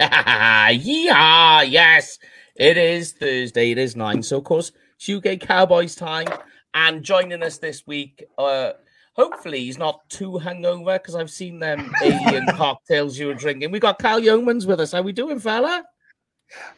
Yeehaw! Yes, it is Thursday. It is nine. So, of course, it's UK Cowboys time. And joining us this week, uh, hopefully he's not too hungover because I've seen them alien cocktails you were drinking. We got Kyle Youmans with us. How we doing, fella?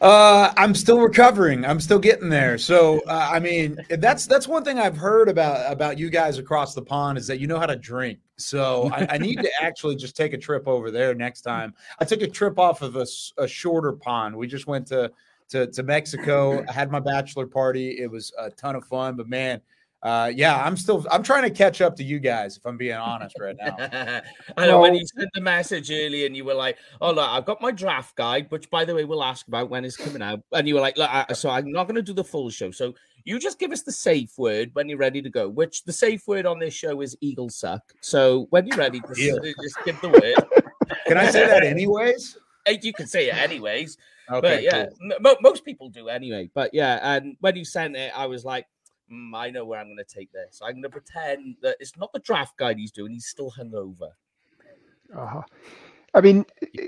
Uh, I'm still recovering. I'm still getting there. So, uh, I mean, that's that's one thing I've heard about about you guys across the pond is that you know how to drink. So, I, I need to actually just take a trip over there next time. I took a trip off of a, a shorter pond. We just went to to to Mexico. I had my bachelor party. It was a ton of fun. But man, uh, yeah, I'm still I'm trying to catch up to you guys if I'm being honest right now. I know well, when you sent the message early and you were like, "Oh look, I've got my draft guide," which by the way we'll ask about when it's coming out, and you were like, "Look, I, so I'm not going to do the full show, so you just give us the safe word when you're ready to go." Which the safe word on this show is "eagle suck." So when you're ready, just, just give the word. Can I say that anyways? You can say it anyways. Okay, but yeah, cool. m- most people do anyway. But yeah, and when you sent it, I was like, mm, I know where I'm going to take this. I'm going to pretend that it's not the draft guide he's doing. He's still hungover. Uh-huh. I mean,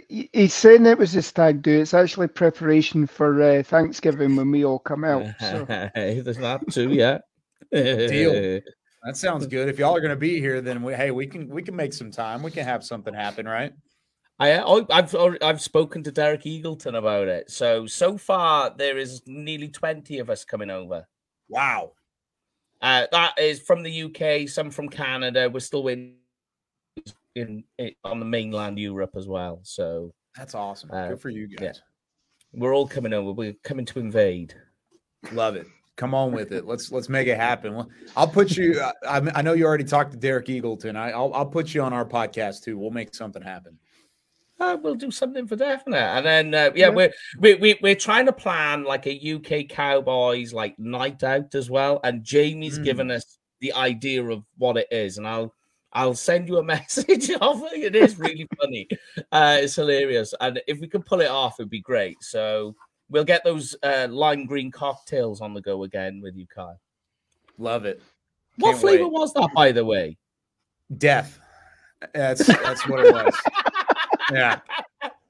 he's saying it was his stag do. It's actually preparation for uh, Thanksgiving when we all come out. So. There's that too, yeah. Deal. That sounds good. If y'all are going to be here, then we, hey, we can we can make some time. We can have something happen, right? I I've I've spoken to Derek Eagleton about it. So so far there is nearly twenty of us coming over. Wow. Uh, that is from the UK, some from Canada. We're still in, in, in on the mainland Europe as well. So that's awesome. Uh, Good for you guys. Yeah. We're all coming over. We're coming to invade. Love it. Come on with it. Let's let's make it happen. I'll put you. I, I know you already talked to Derek Eagleton. I, will I'll put you on our podcast too. We'll make something happen uh, we'll do something for definite. And then uh, yeah, yeah, we're we, we, we're trying to plan like a UK Cowboys like night out as well. And Jamie's mm. given us the idea of what it is, and I'll I'll send you a message of it. It is really funny. Uh, it's hilarious, and if we can pull it off, it'd be great. So we'll get those uh, lime green cocktails on the go again with you, Kyle. Love it. Can't what flavor wait. was that, by the way? Death. That's that's what it was. yeah.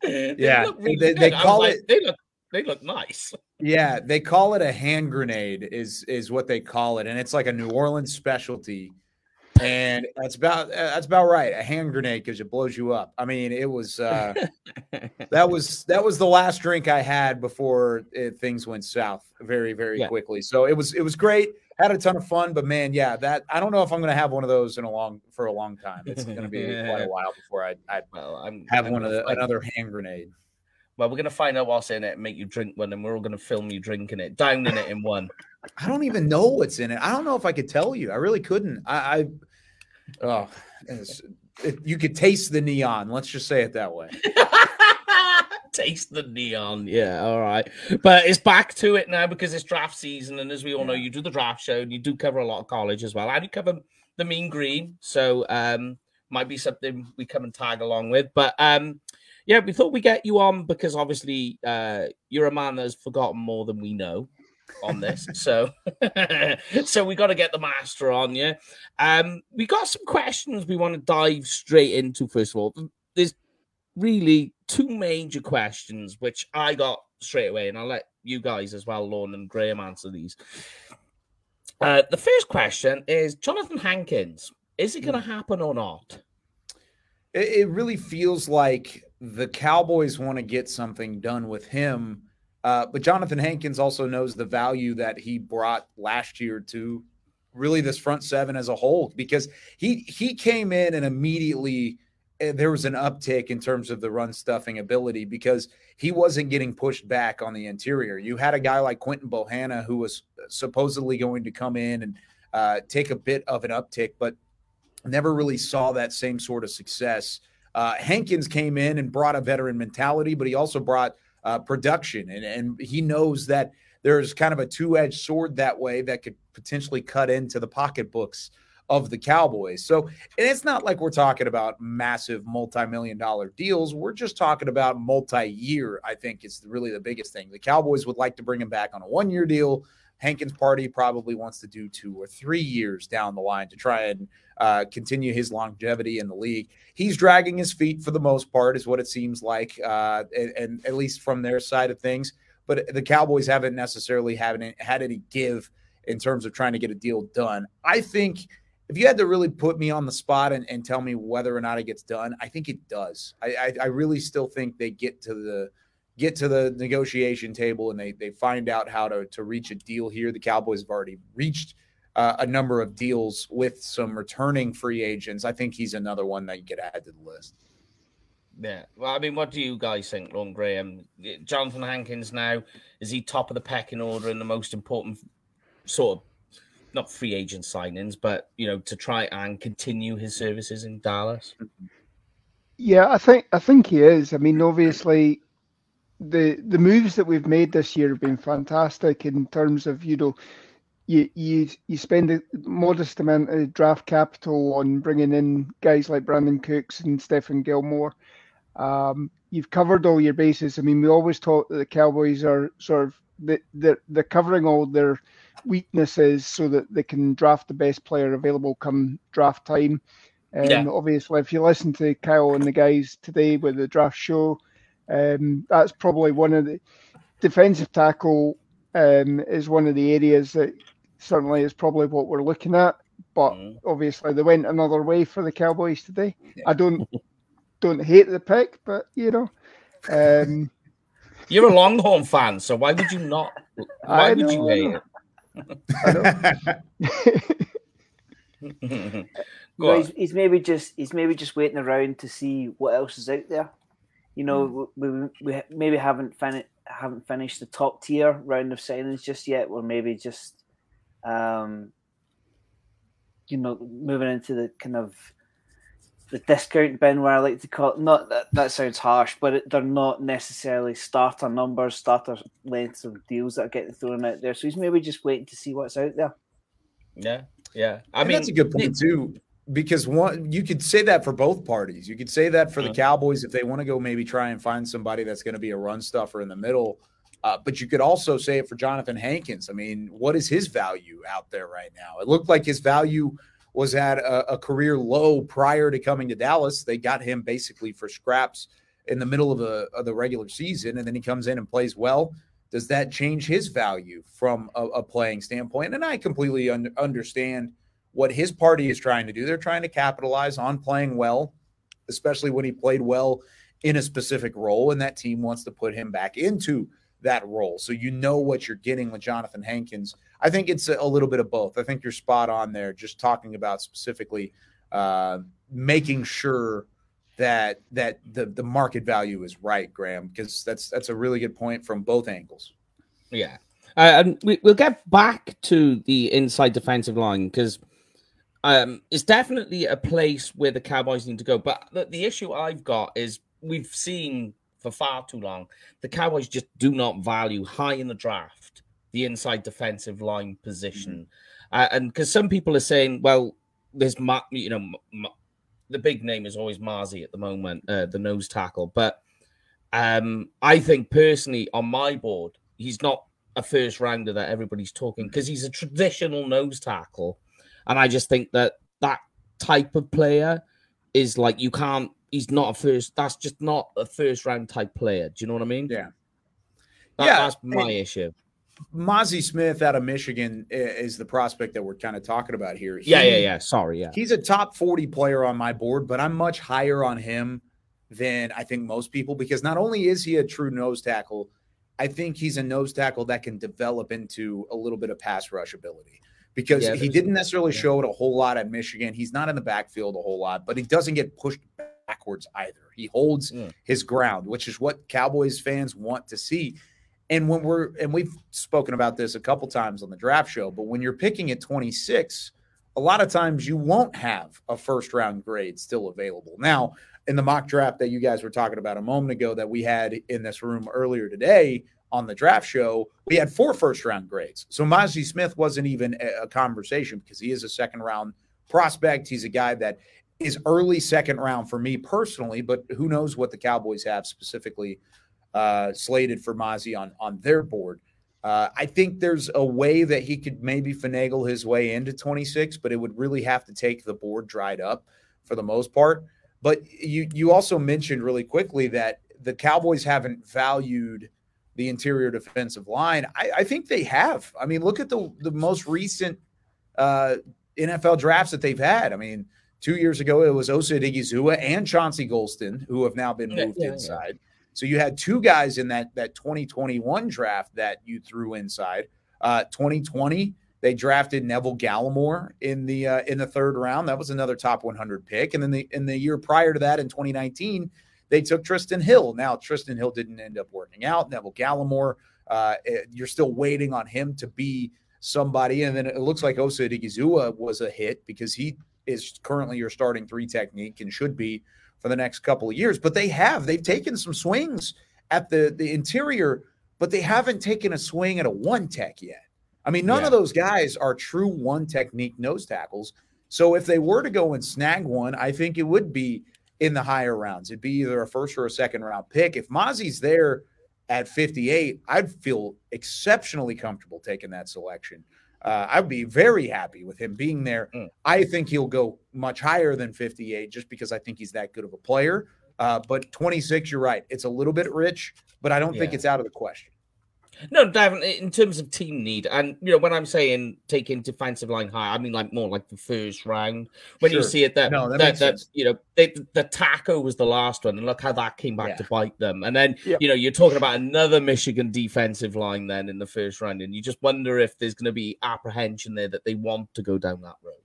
Yeah. Really they, they call like, it they look they look nice. Yeah, they call it a hand grenade is is what they call it and it's like a New Orleans specialty. And that's about that's about right. A hand grenade because it blows you up. I mean, it was uh that was that was the last drink I had before it, things went south very very yeah. quickly. So it was it was great had a ton of fun, but man, yeah, that I don't know if I'm going to have one of those in a long for a long time. It's going to be quite a while before I I well, I'm, have I'm one of the, another hand grenade. Well, we're going to find out what's in it and make you drink one, and we're all going to film you drinking it, downing it in one. I don't even know what's in it. I don't know if I could tell you. I really couldn't. I, I oh, it, you could taste the neon. Let's just say it that way. taste the neon. Yeah, all right. But it's back to it now because it's draft season. And as we all know, you do the draft show and you do cover a lot of college as well. And you cover the mean green. So um might be something we come and tag along with. But um yeah, we thought we'd get you on because obviously uh you're a man that's forgotten more than we know on this. so so we got to get the master on you. Um we got some questions we want to dive straight into first of all. There's really two major questions which I got straight away, and I'll let you guys as well, Lorne and Graham, answer these. Uh, the first question is Jonathan Hankins. Is it going to hmm. happen or not? It, it really feels like the Cowboys want to get something done with him. Uh, but Jonathan Hankins also knows the value that he brought last year to really this front seven as a whole because he he came in and immediately Eh, there was an uptick in terms of the run stuffing ability because he wasn't getting pushed back on the interior. You had a guy like Quinton Bohanna who was supposedly going to come in and uh, take a bit of an uptick, but never really saw that same sort of success. Uh, Hankins came in and brought a veteran mentality, but he also brought uh, production, and, and he knows that there's kind of a two edged sword that way that could potentially cut into the pocketbooks of the Cowboys. So and it's not like we're talking about massive multi-million dollar deals. We're just talking about multi-year, I think is really the biggest thing. The Cowboys would like to bring him back on a one-year deal. Hankins' party probably wants to do two or three years down the line to try and uh, continue his longevity in the league. He's dragging his feet for the most part, is what it seems like, uh, and, and, at least from their side of things. But the Cowboys haven't necessarily had any, had any give in terms of trying to get a deal done. I think if you had to really put me on the spot and, and tell me whether or not it gets done, I think it does. I, I, I really still think they get to the get to the negotiation table and they they find out how to to reach a deal here. The Cowboys have already reached uh, a number of deals with some returning free agents. I think he's another one that you could add to the list. Yeah. Well, I mean, what do you guys think, Lorne Graham? Jonathan Hankins now, is he top of the pecking order in the most important sort of not free agent signings, but you know, to try and continue his services in Dallas? Yeah, I think I think he is. I mean, obviously the the moves that we've made this year have been fantastic in terms of, you know, you you you spend a modest amount of draft capital on bringing in guys like Brandin Cooks and Stephon Gilmore. Um, you've covered all your bases. I mean, we always talk that the Cowboys are sort of they're, they're covering all their weaknesses so that they can draft the best player available come draft time. Um, yeah. Obviously, if you listen to Kyle and the guys today with the draft show, um, that's probably one of the defensive tackle um, is one of the areas that certainly is probably what we're looking at. But mm. obviously, they went another way for the Cowboys today. Yeah. I don't don't hate the pick, but you know, um, you're a Longhorn fan, so why would you not? Why would you hate it? well, he's, he's, maybe just he's maybe just waiting around to see what else is out there. You know, mm. we, we maybe haven't fin- haven't finished the top tier round of signings just yet. Or maybe just um, you know, moving into the kind of the discount bin, where I like to call it. Not that that sounds harsh, but it, they're not necessarily starter numbers, starter lengths of deals that are getting thrown out there. So he's maybe just waiting to see what's out there. Yeah, yeah. I and mean, that's a good point too, because one you could say that for both parties. You could say that for the uh-huh. Cowboys if they want to go maybe try and find somebody that's going to be a run stuffer in the middle uh, but you could also say it for Jonathan Hankins. I mean, what is his value out there right now? It looked like his value was at a, a, career low prior to coming to Dallas. They got him basically for scraps in the middle of, a, of the regular season, and then he comes in and plays well. Does that change his value from a, a playing standpoint? And I completely un- understand what his party is trying to do. They're trying to capitalize on playing well, especially when he played well in a specific role, and that team wants to put him back into – that role. So you know what you're getting with Jonathan Hankins. I think it's a, little bit of both. I think you're spot on there, just talking about specifically uh, making sure that that the the market value is right, Graham, because that's that's a really good point from both angles. Yeah, uh, and we, will get back to the inside defensive line because. Um, it's definitely a place where the Cowboys need to go. But the, the issue I've got is we've seen for far too long. The Cowboys just do not value high in the draft the inside defensive line position, mm-hmm. uh, and because some people are saying, well, there's you know the big name is always Mazi at the moment, uh, the nose tackle, but um, I think personally on my board, he's not a first rounder that everybody's talking because he's a traditional nose tackle, and I just think that that type of player is like you can't he's not a first. That's just not a first round type player. Do you know what I mean? Yeah. That, yeah, that's my issue. Mazi Smith out of Michigan is the prospect that we're kind of talking about here. He, yeah, yeah, yeah. Sorry, yeah. He's a top 40 player on my board, but I'm much higher on him than I think most people because not only is he a true nose tackle, I think he's a nose tackle that can develop into a little bit of pass rush ability because yeah, he didn't necessarily yeah. show it a whole lot at Michigan. He's not in the backfield a whole lot, but he doesn't get pushed backwards either. He holds mm. his ground, which is what Cowboys fans want to see. And when we're and we've spoken about this a couple times on the draft show, but when you're picking at 26, a lot of times you won't have a first round grade still available. Now, in the mock draft that you guys were talking about a moment ago that we had in this room earlier today on the draft show, we had four first round grades. So Mazi Smith wasn't even a conversation because he is a second round prospect. He's a guy that is early second round for me personally, but who knows what the Cowboys have specifically uh, slated for Mazi on on their board. Uh, I think there's a way that he could maybe finagle his way into 26, but it would really have to take the board dried up for the most part. But you you also mentioned really quickly that the Cowboys haven't valued the interior defensive line. I, I think they have. I mean, look at the the most recent uh, NFL drafts that they've had. I mean, two years ago it was Osa Odighizuwa and Chauncey Golston, who have now been moved yeah, yeah, inside. Yeah. So you had two guys in that that 2021 draft that you threw inside. Uh, 2020 they drafted Neville Gallimore in the uh, in the third round. That was another top 100 pick. And then the in the year prior to that, in 2019, they took Trysten Hill. Now Trysten Hill didn't end up working out. Neville Gallimore, uh, eh, you're still waiting on him to be somebody. And then it looks like Osa Odighizuwa was a hit because he is currently your starting three technique and should be for the next couple of years. But they have they've taken some swings at the the interior, but they haven't taken a swing at a one tech yet. I mean, none yeah. of those guys are true one technique nose tackles. So if they were to go and snag one, I think it would be in the higher rounds. It'd be either a first or a second round pick. If Mazi's there at 58, I'd feel exceptionally comfortable taking that selection. Uh, I'd be very happy with him being there. Mm. I think he'll go much higher than 58 just because I think he's that good of a player. Uh, but 26, you're right. It's a little bit rich, but I don't yeah. think it's out of the question. No, definitely in terms of team need, and you know when I'm saying taking defensive line high, I mean like more like the first round. When sure. you see it that no, that, that, that you know they, the Taco was the last one, and look how that came back yeah. to bite them. And then yep. you know you're talking about another Michigan defensive line then in the first round, and you just wonder if there's going to be apprehension there that they want to go down that road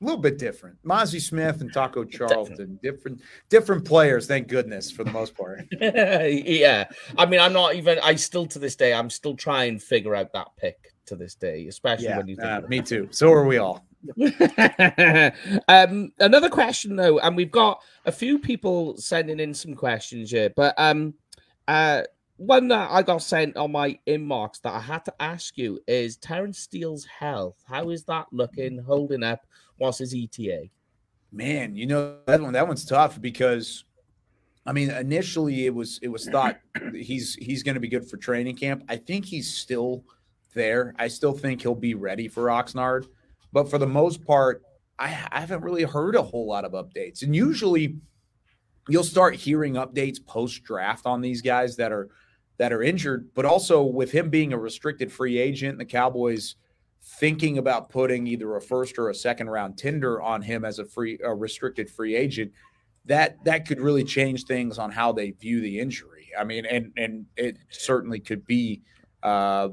a little bit different. Mazi Smith and Taco Charlton, different different players. Thank goodness for the most part. yeah, I mean, I'm not even. I still to this day, I'm still trying to figure out that pick to this day, especially yeah, when you. Uh, me too. So are we all. um, another question though, and we've got a few people sending in some questions here, but um, uh, one that I got sent on my inbox that I had to ask you is Terence Steele's health. How is that looking, holding up? What's his ETA? Man, you know that one. That one's tough because, I mean, initially it was it was thought he's he's going to be good for training camp. I think he's still there. I still think he'll be ready for Oxnard, but for the most part, I, I haven't really heard a whole lot of updates. And usually, you'll start hearing updates post draft on these guys that are that are injured. But also with him being a restricted free agent, and the Cowboys thinking about putting either a first or a second round tender on him as a free a restricted free agent that that could really change things on how they view the injury. I mean and and it certainly could be uh,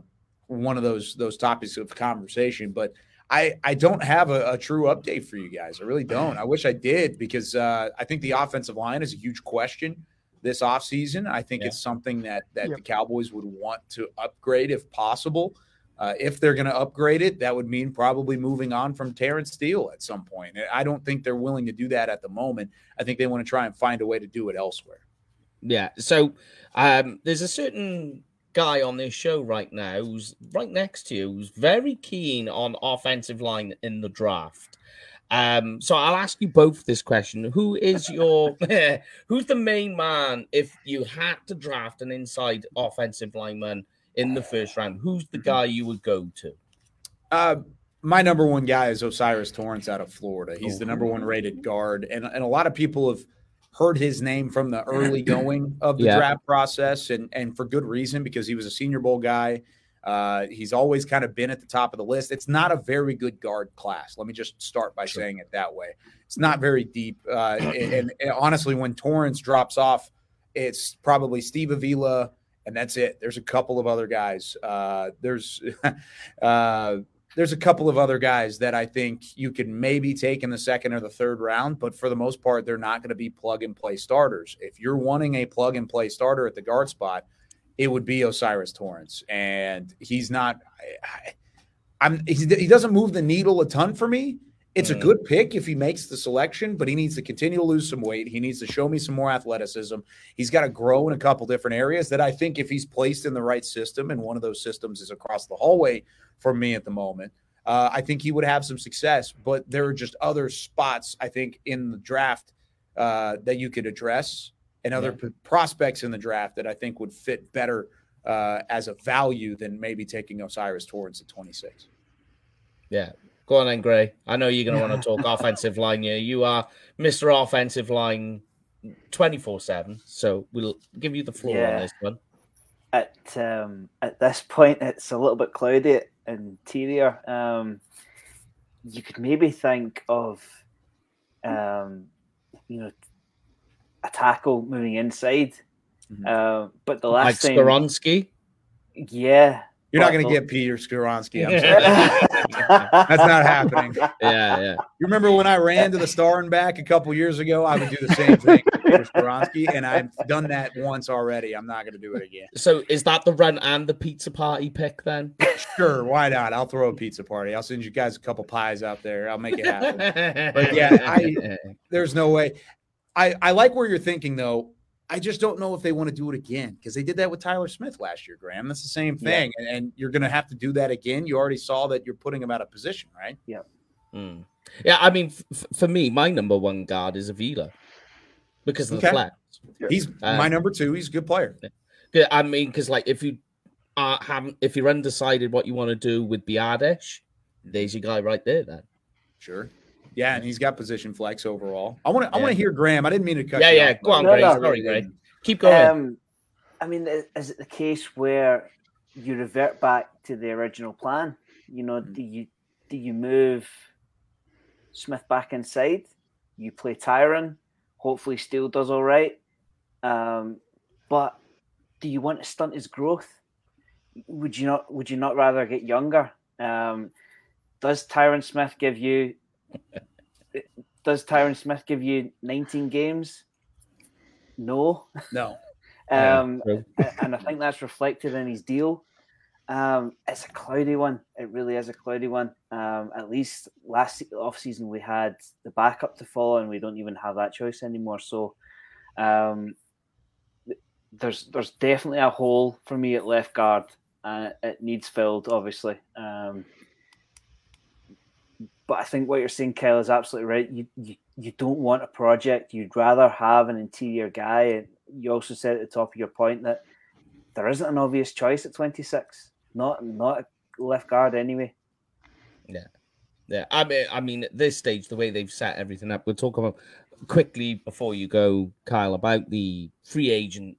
one of those those topics of conversation but i i don't have a, a, true update for you guys. I really don't. I wish i did because uh, i think the offensive line is a huge question this offseason i think yeah. it's something that that yep. the cowboys would want to upgrade if possible uh, if they're going to upgrade it, that would mean probably moving on from Terence Steele at some point. I don't think they're willing to do that at the moment. I think they want to try and find a way to do it elsewhere. Yeah. So um, there's a certain guy on this show right now who's right next to you who's very keen on offensive line in the draft. Um, so I'll ask you both this question: Who is your who's the main man if you had to draft an inside offensive lineman in the first round, who's the guy you would go to? Uh, my number one guy is O'Cyrus Torrence out of Florida. He's the number one rated guard, and and a lot of people have heard his name from the early going of the yeah. draft process, and and for good reason because he was a Senior Bowl guy. Uh, he's always kind of been at the top of the list. It's not a very good guard class. Let me just start by sure. saying it that way. It's not very deep. Uh, and, and, honestly, when Torrence drops off, it's probably Steve Avila, and that's it. There's a couple of other guys. Uh, there's uh, there's a couple of other guys that I think you could maybe take in the second or the third round, but for the most part, they're not going to be plug and play starters. If you're wanting a plug and play starter at the guard spot, it would be O'Cyrus Torrence, and he's not. I, I'm, he doesn't move the needle a ton for me, it's a mm-hmm. good pick if he makes the selection, but he needs to continue to lose some weight. He needs to show me some more athleticism. He's got to grow in a couple different areas that I think if he's placed in the right system, and one of those systems is across the hallway for me at the moment, uh, I think he would have some success. But there are just other spots I think in the draft uh, that you could address, and other yeah. p- prospects in the draft that I think would fit better uh, as a value than maybe taking O'Cyrus Torrence at 26. Yeah. Go on then, Gray. I know you're going to want to talk offensive line here. You are Mr. Offensive Line 24 7. So we'll give you the floor Yeah. on this one. At um, at this point, it's a little bit cloudy interior. Um, you could maybe think of, um, you know, a tackle moving inside. Mhm. Uh, but the Like last thing, Skoronski. yeah, You're not going to get Peter Skoronski. I'm sorry. that's not happening. Yeah, yeah. You remember when I ran to the star and back a couple years ago? I would do the same thing with Peter Skoronski, and I've done that once already. I'm not going to do it again. So is that the run and the pizza party pick then? Sure, why not? I'll throw a pizza party. I'll send you guys a couple pies out there. I'll make it happen. But yeah, I- There's no way. I, I like where you're thinking though. I just don't know if they want to do it again because they did that with Tyler Smith last year, Graham. That's the same Yeah. thing. And, and you're going to have to do that again. You already saw that you're putting him out of position, right? Mm. Yeah, I mean, f- for me, my number one guard is Avila because of the Okay. flex. He's Uh, my number two. He's a good player. Yeah, I mean, because like if you uh, haven't, if you're undecided what you want to do with Biadasz, there's your guy right there. Then Sure. Yeah, and he's got position flex overall. I want to. I want to hear Graham. I didn't mean to cut. Yeah, you yeah, off, go on, buddy. Gray. No, sorry, Gray. didn't. keep going. Um, I mean, is it the case where you revert back to the original plan? You know, Mm. do you do you move Smith back inside? You play Tyron. Hopefully, Steele does all right. Um, but do you want to stunt his growth? Would you not? Would you not rather get younger? Um, does Tyron Smith give you? Does Tyron Smith give you 19 games? No. No. Um, and I think that's reflected in his deal. Um, it's a cloudy one. It really is a cloudy one. Um, at least last se- off season we had the backup to follow, and we don't even have that choice anymore. So um, there's there's definitely a hole for me at left guard. Uh, it needs filled, obviously. Um, but I think what you're saying, Kyle, is absolutely right. You, you you don't want a project. You'd rather have an interior guy. And you also said at the top of your point that there isn't an obvious choice at 26. Not not a left guard anyway. Yeah, I mean, I mean, at this stage, the way they've set everything up, we'll talk about quickly before you go, Kyle, about the free agent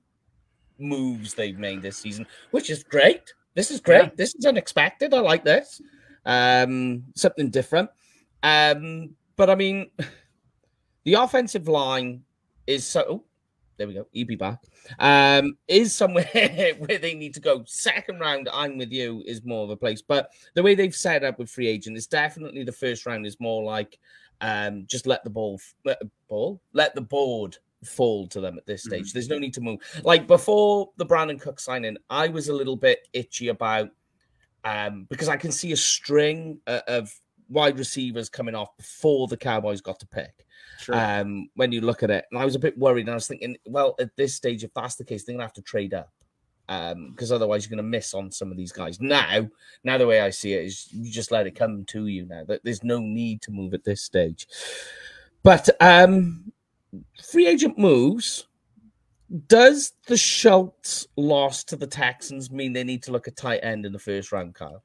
moves they've made this season, which is great. This is great. Yeah. This is unexpected. I like this. Um, something different. Um, but I mean, the offensive line is so. oh, there we go. EP back. Um, is somewhere where they need to go. Second round, I'm with you, is more of a place. But the way they've set up with free agent is definitely the first round is more like um, just let the ball, let the ball, let the board fall to them at this stage. There's no need to move. Like before the Brandin Cook signing, I was a little bit itchy about um, because I can see a string uh, of wide receivers coming off before the Cowboys got to pick Sure. um, when you look at it. And I was a bit worried. And I was thinking, well, at this stage, if that's the case, they're going to have to trade up because otherwise you're going to miss on some of these guys. Now, now the way I see it is you just let it come to you now. That there's no need to move at this stage. But um, free agent moves. Does the Schultz loss to the Texans mean they need to look at tight end in the first round, Kyle?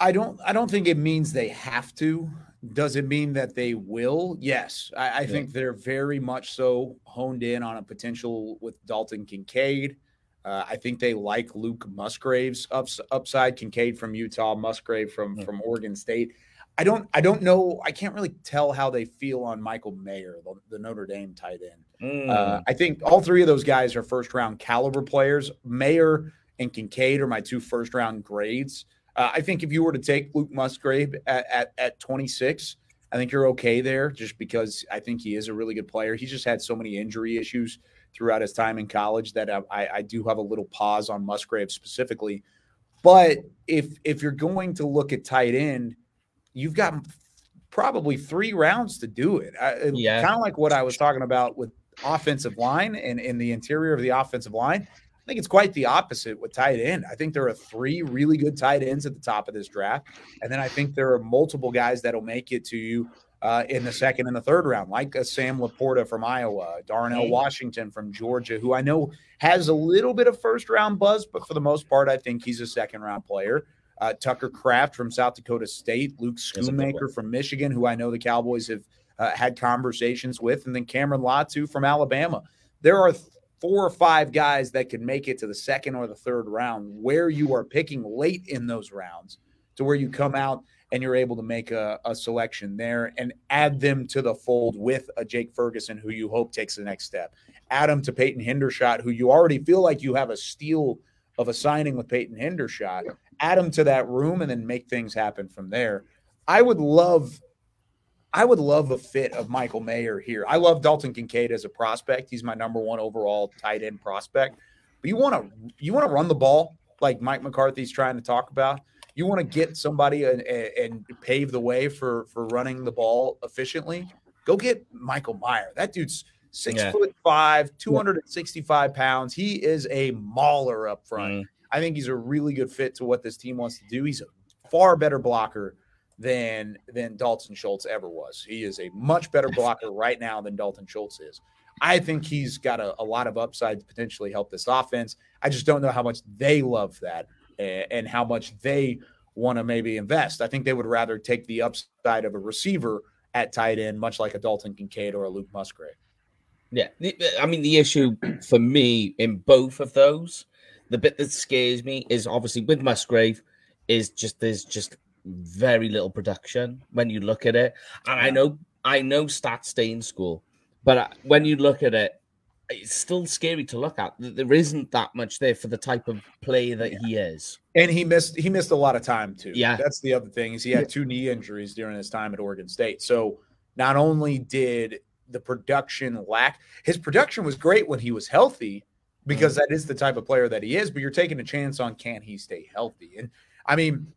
I don't. I don't think it means they have to. Does it mean that they will? Yes, I, I think they're very much so honed in on a potential with Dalton Kincaid. Uh, I think they like Luke Musgrave's ups, upside. Kincaid from Utah, Musgrave from Mm. from Oregon State. I don't. I don't know. I can't really tell how they feel on Michael Mayer, the, the Notre Dame tight end. Mm. Uh, I think all three of those guys are first round caliber players. Mayer and Kincaid are my two first round grades. Uh, I think if you were to take Luke Musgrave at, at, at 26, I think you're okay there just because I think he is a really good player. He's just had so many injury issues throughout his time in college that I, I, I do have a little pause on Musgrave specifically. But if if you're going to look at tight end, you've got probably three rounds to do it. I, Yeah. Kind of like what I was talking about with offensive line and in the interior of the offensive line. I think it's quite the opposite with tight end. I think there are three really good tight ends at the top of this draft. And then I think there are multiple guys that'll make it to you uh, in the second and the third round, like a Sam LaPorta from Iowa, Darnell Mhm. Washington from Georgia, who I know has a little bit of first round buzz, but for the most part, I think he's a second round player. Uh, Tucker Kraft from South Dakota State, Luke Schoonmaker from Michigan, who I know the Cowboys have uh, had conversations with, and then Cameron Latu from Alabama. There are th- four or five guys that could make it to the second or the third round where you are picking late in those rounds to where you come out and you're able to make a, a selection there and add them to the fold with a Jake Ferguson who you hope takes the next step. Add him to Peyton Hendershot, who you already feel like you have a steal of a signing with Peyton Hendershot. Add them to that room and then make things happen from there. I would love I would love a fit of Michael Mayer here. I love Dalton Kincaid as a prospect. He's my number one overall tight end prospect. But you want to you want to run the ball like Mike McCarthy's trying to talk about. You want to get somebody and, and pave the way for for running the ball efficiently. Go get Michael Mayer. That dude's six Yeah. foot five, two hundred and sixty five pounds. He is a mauler up front. Mm. I think he's a really good fit to what this team wants to do. He's a far better blocker than than Dalton Schultz ever was. He is a much better blocker right now than Dalton Schultz is. I think he's got a, a lot of upside to potentially help this offense. I just don't know how much they love that and, and how much they want to maybe invest. I think they would rather take the upside of a receiver at tight end, much like a Dalton Kincaid or a Luke Musgrave. Yeah, I mean the issue for me in both of those, the bit that scares me is obviously with Musgrave, is just there's just very little production when you look at it, and I know I know stats stay in school, but when you look at it, it's still scary to look at. There isn't that much there for the type of player that he is. And he missed he missed a lot of time too. Yeah. That's the other thing is he had two knee injuries during his time at Oregon State. So not only did the production lack, his production was great when he was healthy because mm. that is the type of player that he is, but you're taking a chance on can he stay healthy? And I mean,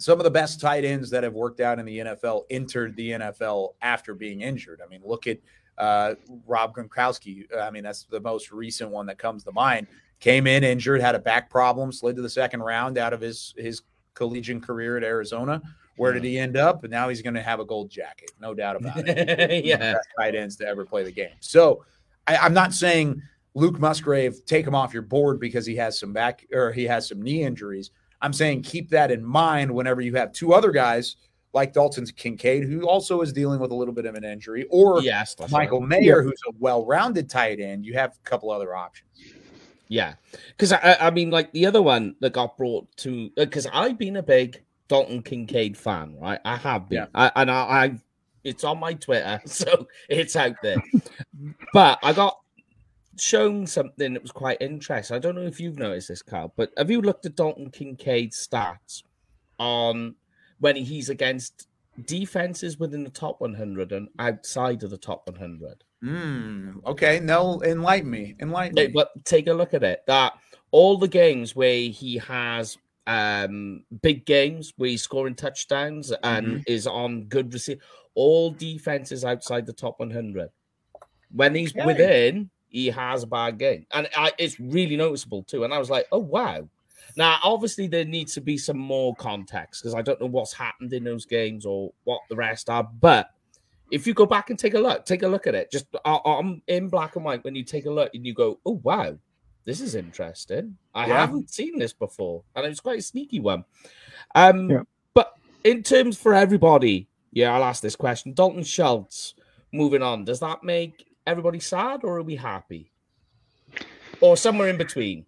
some of the best tight ends that have worked out in the NFL entered the NFL after being injured. I mean, look at uh, Rob Gronkowski. I mean, that's the most recent one that comes to mind. Came in injured, had a back problem, slid to the second round out of his his collegiate career at Arizona. Where did he end up? And now he's going to have a gold jacket, no doubt about it. One of the yeah, tight ends to ever play the game. So I, I'm not saying Luke Musgrave take him off your board because he has some back or he has some knee injuries. I'm saying keep that in mind whenever you have two other guys like Dalton Kincaid, who also is dealing with a little bit of an injury, or yes, that's right. Michael Mayer, who's a well-rounded tight end. You have a couple other options. Yeah, because I, I mean, like the other one that got brought to, uh, because I've been a big Dalton Kincaid fan, right? I have been, Yeah. I, and I, I, it's on my Twitter, so it's out there. but I got shown something that was quite interesting. I don't know if you've noticed this, Carl, but have you looked at Dalton Kincaid's stats on when he's against defenses within the top 100 and outside of the top 100? Hmm. okay, no, enlighten me. Enlighten me. but take a look at it. That all the games where he has um big games where he's scoring touchdowns and Mm-hmm. is on good receive, all defenses outside the top 100. When he's Okay. within, he has a bad game, and I, it's really noticeable too. And I was like, oh wow. Now, obviously, there needs to be some more context because I don't know what's happened in those games or what the rest are. But if you go back and take a look, take a look at it, just I'm in black and white, when you take a look and you go, oh, wow, this is interesting. I Yeah. haven't seen this before. And it was quite a sneaky one. Um, Yeah. But in terms for everybody, yeah, I'll ask this question Dalton Schultz, moving on, does that make everybody sad or are we happy? Or somewhere in between?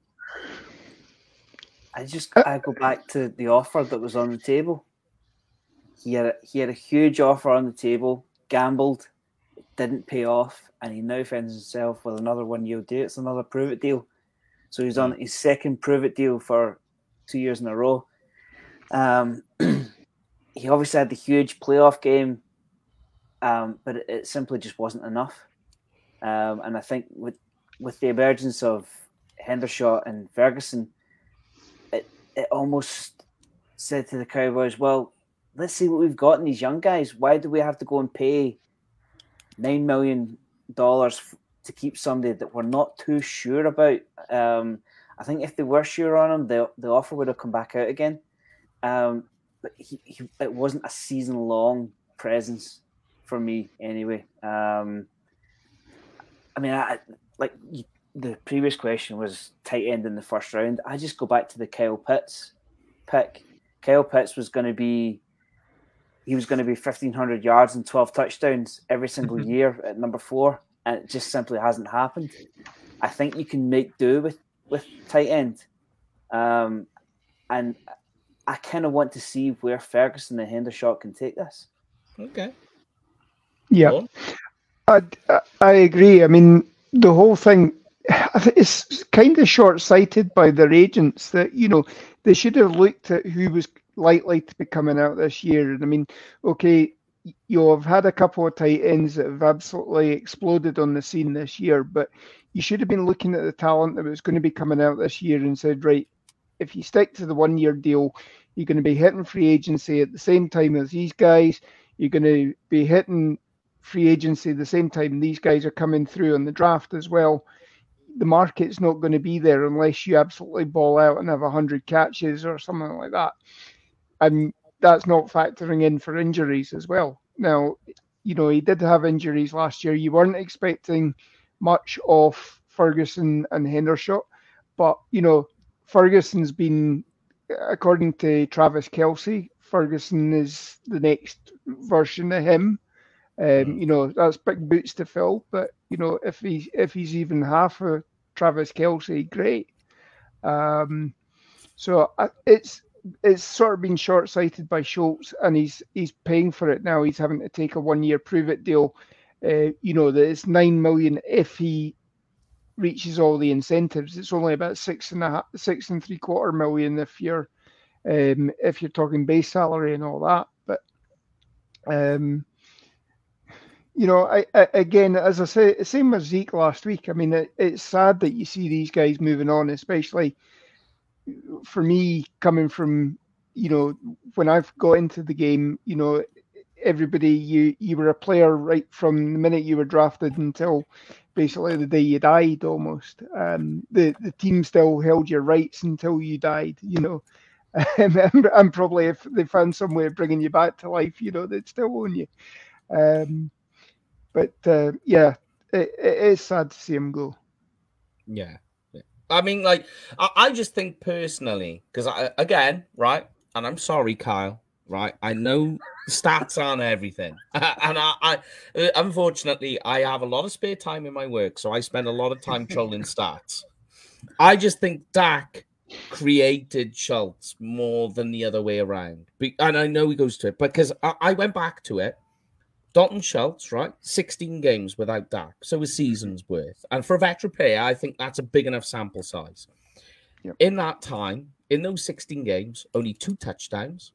I just Uh, I go back to the offer that was on the table. He had a, he had a huge offer on the table, gambled, didn't pay off, and he now finds himself with another one year deal. It's another prove it deal. So he's on his second prove it deal for two years in a row. Um, he obviously had the huge playoff game, um, but it, it simply just wasn't enough. Um, and I think with with the emergence of Hendershot and Ferguson, it it almost said to the Cowboys, "Well, let's see what we've got in these young guys. Why do we have to go and pay nine million dollars to keep somebody that we're not too sure about?" Um, I think if they were sure on him, the the offer would have come back out again. Um, but he, he, it wasn't a season long presence for me anyway. Um, I mean, I like the previous question was tight end in the first round. I just go back to the Kyle Pitts pick. Kyle Pitts was going to be he was going to be 1500 yards and 12 touchdowns every single year at number 4 and it just simply hasn't happened. I think you can make do with with tight end. Um, and I kind of want to see where Ferguson and Hendershot can take this. Okay. Yeah, I, I agree. I mean, the whole thing is kind of short-sighted by their agents that you know they should have looked at who was likely to be coming out this year. And I mean, okay, you've had a couple of tight ends that have absolutely exploded on the scene this year, but you should have been looking at the talent that was going to be coming out this year and said, right, if you stick to the one-year deal, you're going to be hitting free agency at the same time as these guys. You're going to be hitting free agency the same time these guys are coming through on the draft as well. The market's not going to be there unless you absolutely ball out and have 100 catches or something like that. And that's not factoring in for injuries as well. Now, you know, he did have injuries last year. You weren't expecting much of Ferguson and Hendershot, but, you know, Ferguson's been according to Travis Kelce, Ferguson is the next version of him. Um, mm. you know, that's big boots to fill. But you know, if he's if he's even half of Travis Kelce, great. Um, so I, it's it's sort of been short sighted by Schultz, and he's he's paying for it now. He's having to take a one year prove it deal. Uh, you know that it's nine million if he reaches all the incentives. It's only about six and a half, six and three quarter million if you're um, if you're talking base salary and all that. But um, you know, I, I, again, as I say, same as Zeke last week. I mean, it, it's sad that you see these guys moving on, especially for me coming from you know when I've got into the game. You know, everybody you you were a player right from the minute you were drafted until basically the day you died almost um, the the team still held your rights until you died you know and, probably if they found some way of bringing you back to life you know they'd still own you um, but uh, yeah it, it is sad to see him go. Yeah, yeah. i mean like I, I just think personally because i again right and i'm sorry kyle right i know stats aren't everything. And I, I, uh, unfortunately i have a lot of spare time in my work so i spend a lot of time trolling stats. I just think dak created schultz more than the other way around. And i know he goes to it because I, I went back to it Dalton Schultz, right? 16 games without Dak. So a season's worth. And for a veteran player, I think that's a big enough sample size. Yep. In that time, in those 16 games, only two touchdowns,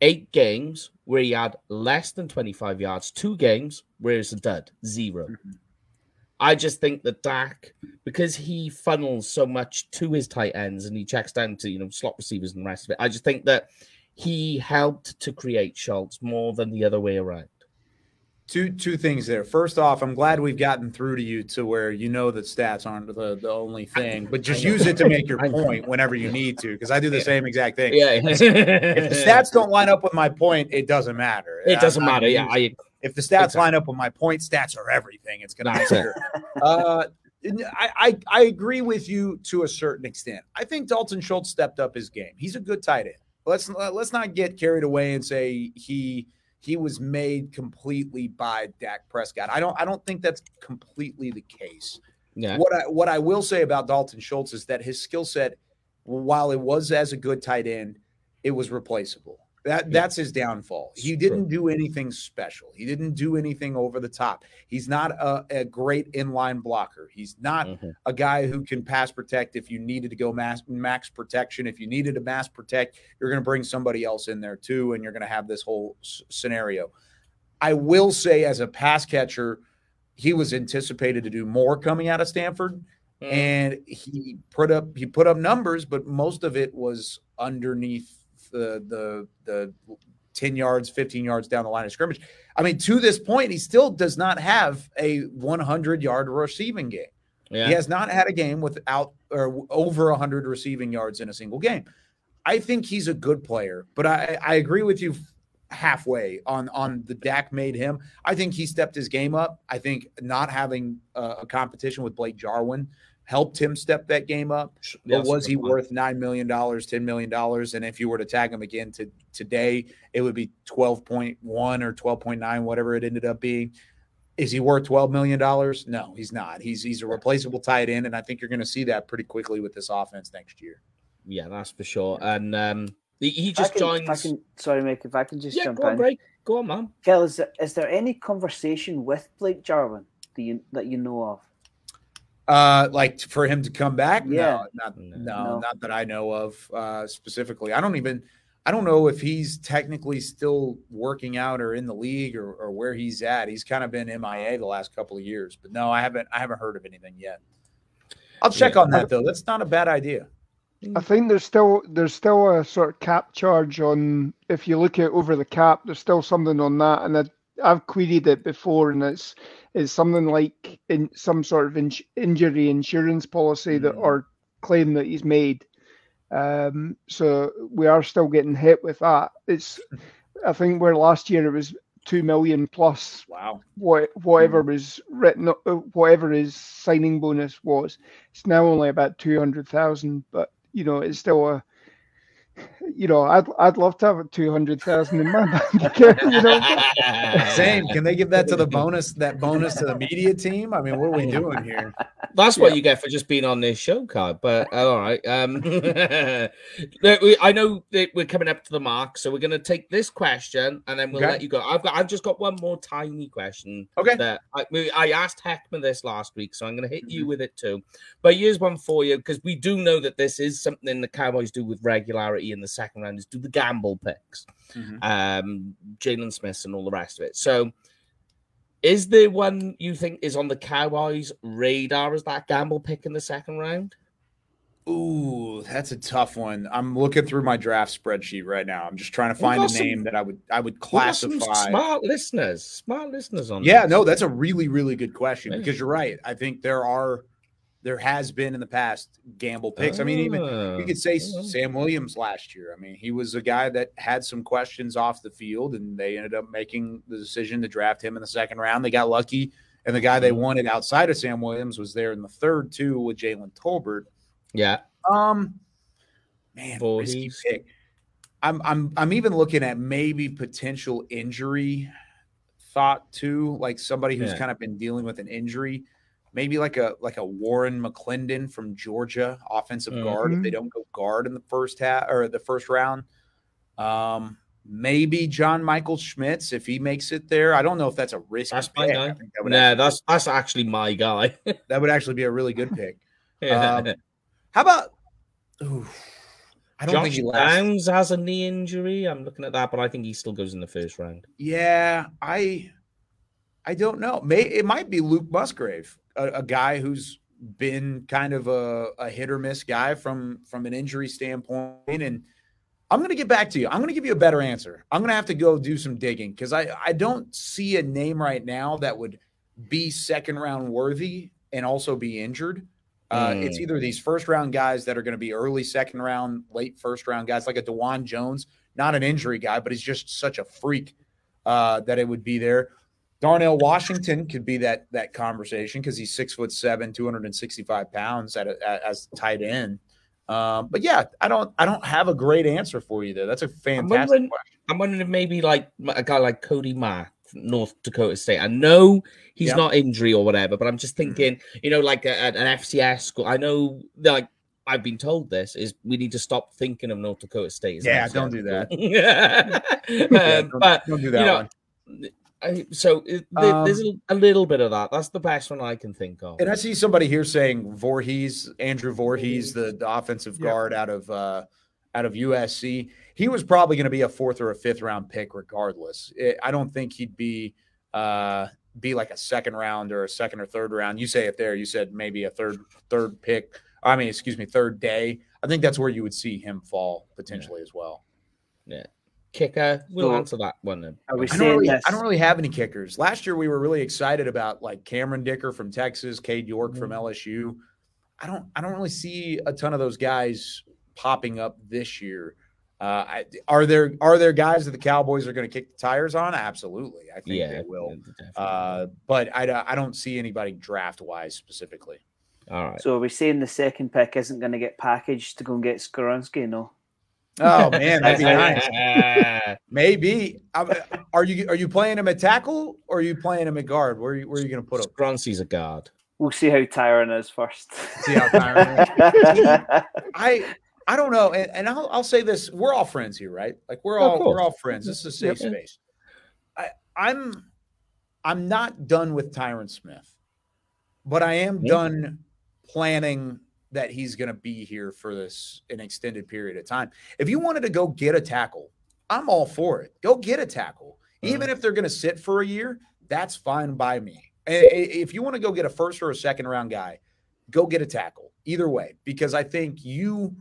eight games where he had less than 25 yards, two games where it's a dud, 0 mm-hmm. I just think that Dak, because he funnels so much to his tight ends and he checks down to, you know, slot receivers and the rest of it, I just think that he helped to create Schultz more than the other way around two two things there. First off, I'm glad we've gotten through to you to where you know that stats aren't the, the only thing, but just use it to make your point whenever you need to. Because I do the yeah. same exact thing. Yeah. if the stats don't line up with my point, it doesn't matter. It doesn't I, matter. yeah. I, if the stats line up with my point, stats are everything. It's gonna matter. uh, I, I I agree with you to a certain extent. I think Dalton Schultz stepped up his game. He's a good tight end. Let's let's not get carried away and say he he was made completely by Dak Prescott. I don't I don't think that's completely the case. Yeah. What I what I will say about Dalton Schultz is that his skill set, while it was as a good tight end, it was replaceable. That that's his downfall. He didn't do anything special. He didn't do anything over the top. He's not a, a great inline blocker. He's not mm-hmm. a guy who can pass protect if you needed to go max, max protection. If you needed to mass protect, you're going to bring somebody else in there too, and you're going to have this whole s- scenario. I will say, as a pass catcher, he was anticipated to do more coming out of Stanford, mm. and he put up he put up numbers, but most of it was underneath the the the 10 yards, 15 yards down the line of scrimmage. I mean, to this point, he still does not have a 100 yard receiving game. Yeah. He has not had a game without or over 100 receiving yards in a single game. I think he's a good player, but I, I agree with you halfway on on the Dak made him. I think he stepped his game up. I think not having uh, a competition with Blake Jarwin helped him step that game up. But was he worth nine million dollars, ten million dollars? And if you were to tag him again to today, it would be twelve point one or twelve point nine, whatever it ended up being. Is he worth twelve million dollars? No, he's not. He's he's a replaceable tight end, and I think you're going to see that pretty quickly with this offense next year. Yeah, that's for sure. And um, he, he just can, joins. Can, sorry, Mike, if I can just yeah, jump go on, in. Ray. Go on, man. Kel, is there, is there any conversation with Blake Jarwin that you, that you know of? Uh, like for him to come back? Yeah. No, not, No. no, No. not that I know of uh, specifically. I don't even. I don't know if he's technically still working out or in the league or, or where he's at. He's kind of been MIA the last couple of years, but no, I haven't. I haven't heard of anything yet. I'll check Yeah. on that though. That's not a bad idea. I think there's still there's still a sort of cap charge on if you look at over the cap. There's still something on that, and I, I've queried it before, and it's it's something like in some sort of in, injury insurance policy that Mhm. or claim that he's made. Um, so we are still getting hit with that. It's I think where last year it was two million plus Wow. what whatever was written, uh, whatever his signing bonus was. It's now only about two hundred thousand, but you know it's still a. You know, I'd I'd love to have two hundred thousand in my bank account. You know, Same. Can they give that to the bonus? That bonus to the media team? I mean, what are we doing here? That's what you get for just being on this show, card. But uh, all right. Um, I know that we're coming up to the mark, so we're going to take this question and then we'll Okay. let you go. I've got, I've just got one more tiny question. Okay. That I, I asked Heckman this last week, so I'm going to hit Mm-hmm. you with it too. But here's one for you because we do know that this is something the Cowboys do with regularity in the second round is do the gamble picks, Mhm. um, Jaylon Smith and all the rest of it. So. Is there one you think is on the Cowboys' radar as that gamble pick in the second round? Ooh, that's a tough one. I'm looking through my draft spreadsheet right now. I'm just trying to find a some- name that I would I would classify. smart listeners, smart listeners on. Yeah, this. no, that's a really, really good question because you're right. I think there are, there has been in the past gamble picks. I mean, even you could say. Sam Williams last year. I mean, he was a guy that had some questions off the field, and they ended up making the decision to draft him in the second round. They got lucky, and the guy they Mhm. wanted outside of Sam Williams was there in the third too with Jalen Tolbert. yeah. Um, man, risky pick. I'm I'm I'm even looking at maybe potential injury thought too, like somebody who's Yeah. kind of been dealing with an injury, maybe like a like a Warren McClendon from Georgia, offensive guard. If they don't go guard in the first half or the first round, um, maybe John Michael Schmitz if he makes it there. I don't know if that's a risk. That's my guy. that Nah, actually, that's that's actually my guy. that would actually be a really good pick. Yeah. Um, How about? Ooh, I don't Josh think he lasts. Downs has a knee injury. I'm looking at that, but I think he still goes in the first round. Yeah, I I don't know. May it might be Luke Musgrave, a, a guy who's been kind of a, a hit or miss guy from from an injury standpoint. And I'm gonna get back to you. I'm gonna give you a better answer. I'm gonna have to go do some digging because I, I don't see a name right now that would be second round worthy and also be injured. Uh, Hmm. It's either these first round guys that are going to be early second round, late first round guys like a Dawand Jones, not an injury guy, but he's just such a freak uh, that it would be there. Darnell Washington could be that that conversation because he's six foot seven, two hundred and sixty five pounds at a, a- as tight end. Um, but yeah, I don't I don't have a great answer for you there. That's a fantastic wondering- question. I'm wondering if maybe like a guy like Cody from North Dakota State. I know he's Yeah. not injury or whatever, but I'm just Mhm. thinking, you know, like a, an FCS school. I know, like I've been told this is we need to stop thinking of North Dakota State. Yeah, don't do that. school. yeah, Yeah, Um, don't, but don't do that know, one. I, so it, there- Um, there's a, a little bit of that. That's the best one I can think of. And I see somebody here saying Voorhees, Andrew Voorhees, the, the offensive Yeah. guard out of uh, out of USC. He was probably going to be a fourth or a fifth round pick, regardless. It, I don't think he'd be uh, be like a second round or a second or third round. You say it there. You said maybe a third third pick. I mean, excuse me, third day. I think that's where you would see him fall potentially as well. Kicker, we'll So- answer that one. Then. Are we I don't, really, this? I don't really have any kickers. Last year, we were really excited about like Cameron Dicker from Texas, Cade York from LSU. I don't, I don't really see a ton of those guys popping up this year. Uh, I, are there are there guys that the Cowboys are going to kick the tires on? Absolutely, I think Yeah, they will. Uh, but I, don't- I don't see anybody draft wise specifically. All right. So are we saying the second pick isn't going to get packaged to go and get Skoronski? No. Oh man, that'd be nice. Maybe. Um, are you are you playing him at tackle or are you playing him at guard? Where are you, where are you going to put him? Skoronski's a guard. We'll see how Tyron is first. See how Tyron I I don't know, and, and I'll, I'll say this: we're all friends here, right? Like we're Of all course. we're all friends. This is a safe Yep. space. I I'm I'm not done with Tyron Smith, but I am Yeah. done planning that he's going to be here for this an extended period of time. If you wanted to go get a tackle, I'm all for it. Go get a tackle, even uh-huh. if they're going to sit for a year. That's fine by me. If you want to go get a first or a second round guy, go get a tackle. Either way, because I think you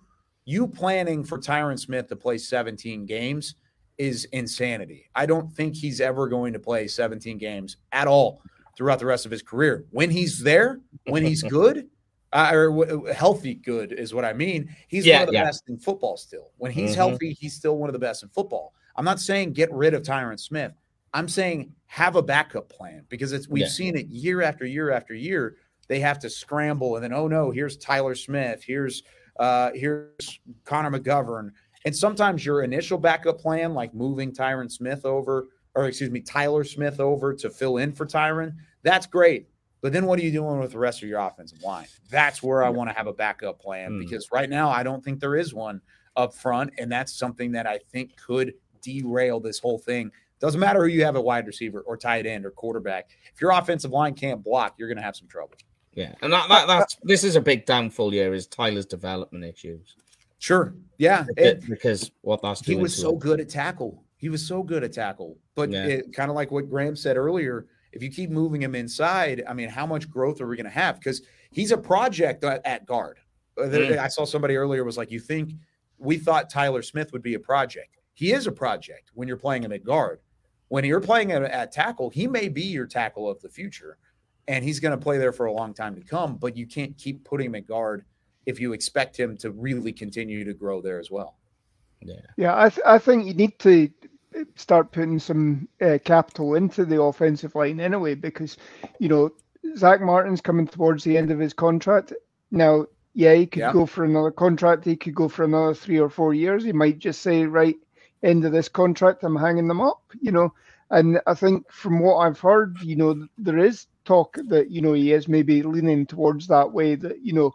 you planning for Tyron Smith to play 17 games is insanity. I don't think he's ever going to play 17 games at all throughout the rest of his career. When he's there, when he's good, uh, or w- healthy, good is what I mean. He's Yeah, one of the yeah. best in football still. When he's Mhm. healthy, he's still one of the best in football. I'm not saying get rid of Tyron Smith. I'm saying have a backup plan because it's we've Yeah. seen it year after year after year. They have to scramble and then oh no, here's Tyler Smith, here's uh here's Connor McGovern. And sometimes your initial backup plan, like moving Tyron Smith over, or excuse me, Tyler Smith over to fill in for Tyron, that's great. But then what are you doing with the rest of your offensive line? That's where I want to have a backup plan Hmm. because right now I don't think there is one up front. And that's something that I think could derail this whole thing. Doesn't matter who you have at wide receiver or tight end or quarterback. If your offensive line can't block, you're going to have some trouble. Yeah, and that, that that's this is a big downfall here is Tyler's development issues Sure. Yeah. It- because what that's he was so him. good at tackle. He was so good at tackle. But Yeah. it, kind of like what Graham said earlier, if you keep moving him inside, I mean, how much growth are we going to have? Because he's a project at, at guard. Uh, Mm. I saw somebody earlier was like, you think we thought Tyler Smith would be a project. He is a project when you're playing him at guard. When you're playing him at tackle, he may be your tackle of the future. And he's going to play there for a long time to come, but you can't keep putting him at guard if you expect him to really continue to grow there as well. Yeah, Yeah, I, th- I think you need to start putting some uh, capital into the offensive line anyway, because you know Zack Martin's coming towards the end of his contract. Now, yeah, he could Yeah. go for another contract. He could go for another three or four years. He might just say, right, end of this contract, I'm hanging them up. You know, and I think from what I've heard, you know, there is talk that you know he is maybe leaning towards that way. That you know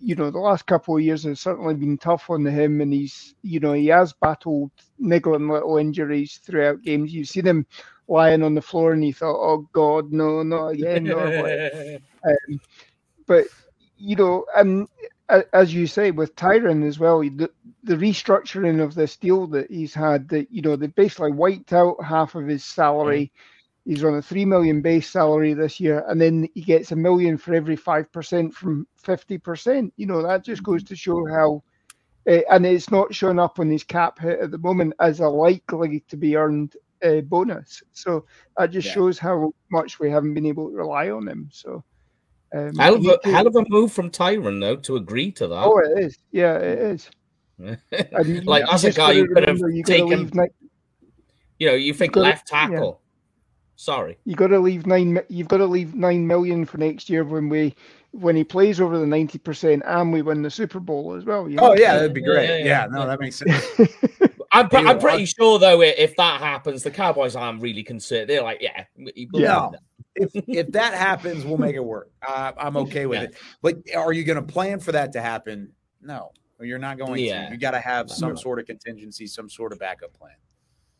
you know, the last couple of years has certainly been tough on him, and he's, you know, he has battled niggling little injuries throughout games. You've seen him lying on the floor, and you thought, "Oh God, no, not again." No. um, but you know, and as you say with Tyron as well, the, the restructuring of this deal that he's had, that you know, they basically wiped out half of his salary. He's on a three million base salary this year, and then he gets a million for every five percent from fifty percent. You know that just goes to show how, uh, and it's not showing up on his cap hit at the moment as a likely to be earned uh, bonus. So that just Yeah. shows how much we haven't been able to rely on him. So. Um, hell of a hell of a move from Tyron though to agree to that. Oh, it is. Yeah, it is. And you- like as a guy you could have remember you gotta taken. You know, you think left tackle. Sorry. you got to leave nine. You've got to leave nine million for next year when we when he plays over the ninety percent and we win the Super Bowl as well. You Oh yeah, that'd be great. yeah, Yeah, yeah. no, that makes sense. I'm, pre- You I'm pretty sure though, if that happens, the Cowboys aren't really concerned. They're like, yeah, Yeah. that. if if that happens, we'll make it work. Uh, I'm okay with Yeah. it. But are you going to plan for that to happen? No, you're not going Yeah. to. You got to have some sort of contingency, some sort of backup plan.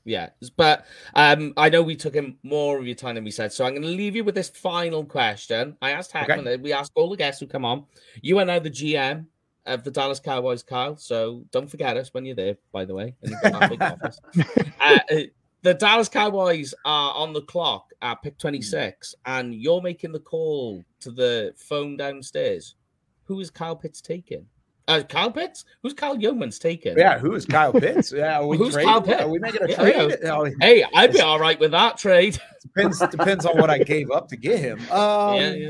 Yeah, but um, I know we took him more of your time than we said, so I'm going to leave you with this final question. I asked Hackman, uh, we asked all the guests who come on. You are now the GM of the Dallas Cowboys, Kyle. So don't forget us when you're there. By the way, and you've got that big office. Uh, uh, the Dallas Cowboys are on the clock at pick 26, and you're making the call to the phone downstairs. Who is Kyle Pitts taking? Uh, Kyle Pitts? Who's Kyle Youmans taking? Yeah, who is Kyle Pitts? Yeah, Who's trading? Kyle Pitts? Are we making a Yeah, trade? No, Hey, I'd be all right with that trade. depends depends on what I gave up to get him. Um, yeah, yeah,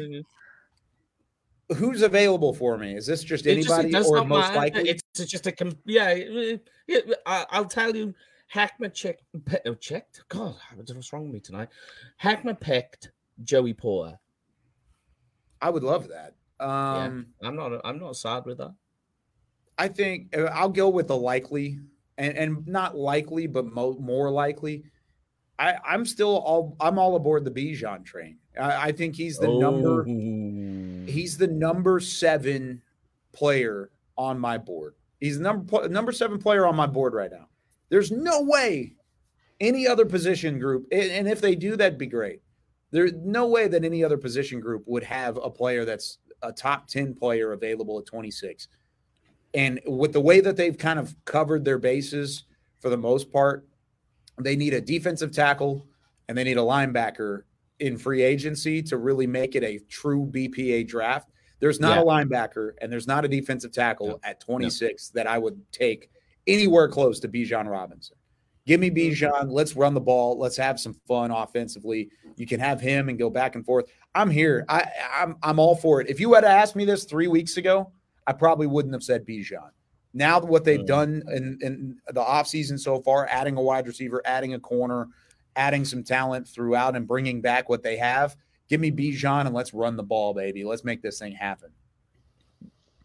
yeah. who's available for me? Is this just It just- anybody or most matter. likely? It's it's just a yeah. I, I'll tell you, Heckman checked. Oh, checked. God, what's wrong with me tonight? Heckman picked Joey Porter. I would love that. Um, I'm not. I'm not sad with that. I think uh, I'll go with the likely and, and not likely, but mo- more likely. I, I'm still all I'm all aboard the Bijan train. I, I think he's the number Oh. he's the number seven player on my board. He's the number number seven player on my board right now. There's no way any other position group, and, and if they do, that'd be great. There's no way that any other position group would have a player that's a top 10 player available at 26. And with the way that they've kind of covered their bases for the most part, they need a defensive tackle and they need a linebacker in free agency to really make it a true BPA draft. There's not Yeah. a linebacker and there's not a defensive tackle at 26 that I would take anywhere close to Bijan Robinson. Give me mm-hmm. Bijan. Let's run the ball. Let's have some fun offensively. You can have him and go back and forth. I'm here. I, I'm I'm all for it. If you had asked me this three weeks ago, I probably wouldn't have said Bijan. Now what they've Mm. done in, in the offseason so far, adding a wide receiver, adding a corner, adding some talent throughout, and bringing back what they have. Give me Bijan and let's run the ball, baby. Let's make this thing happen.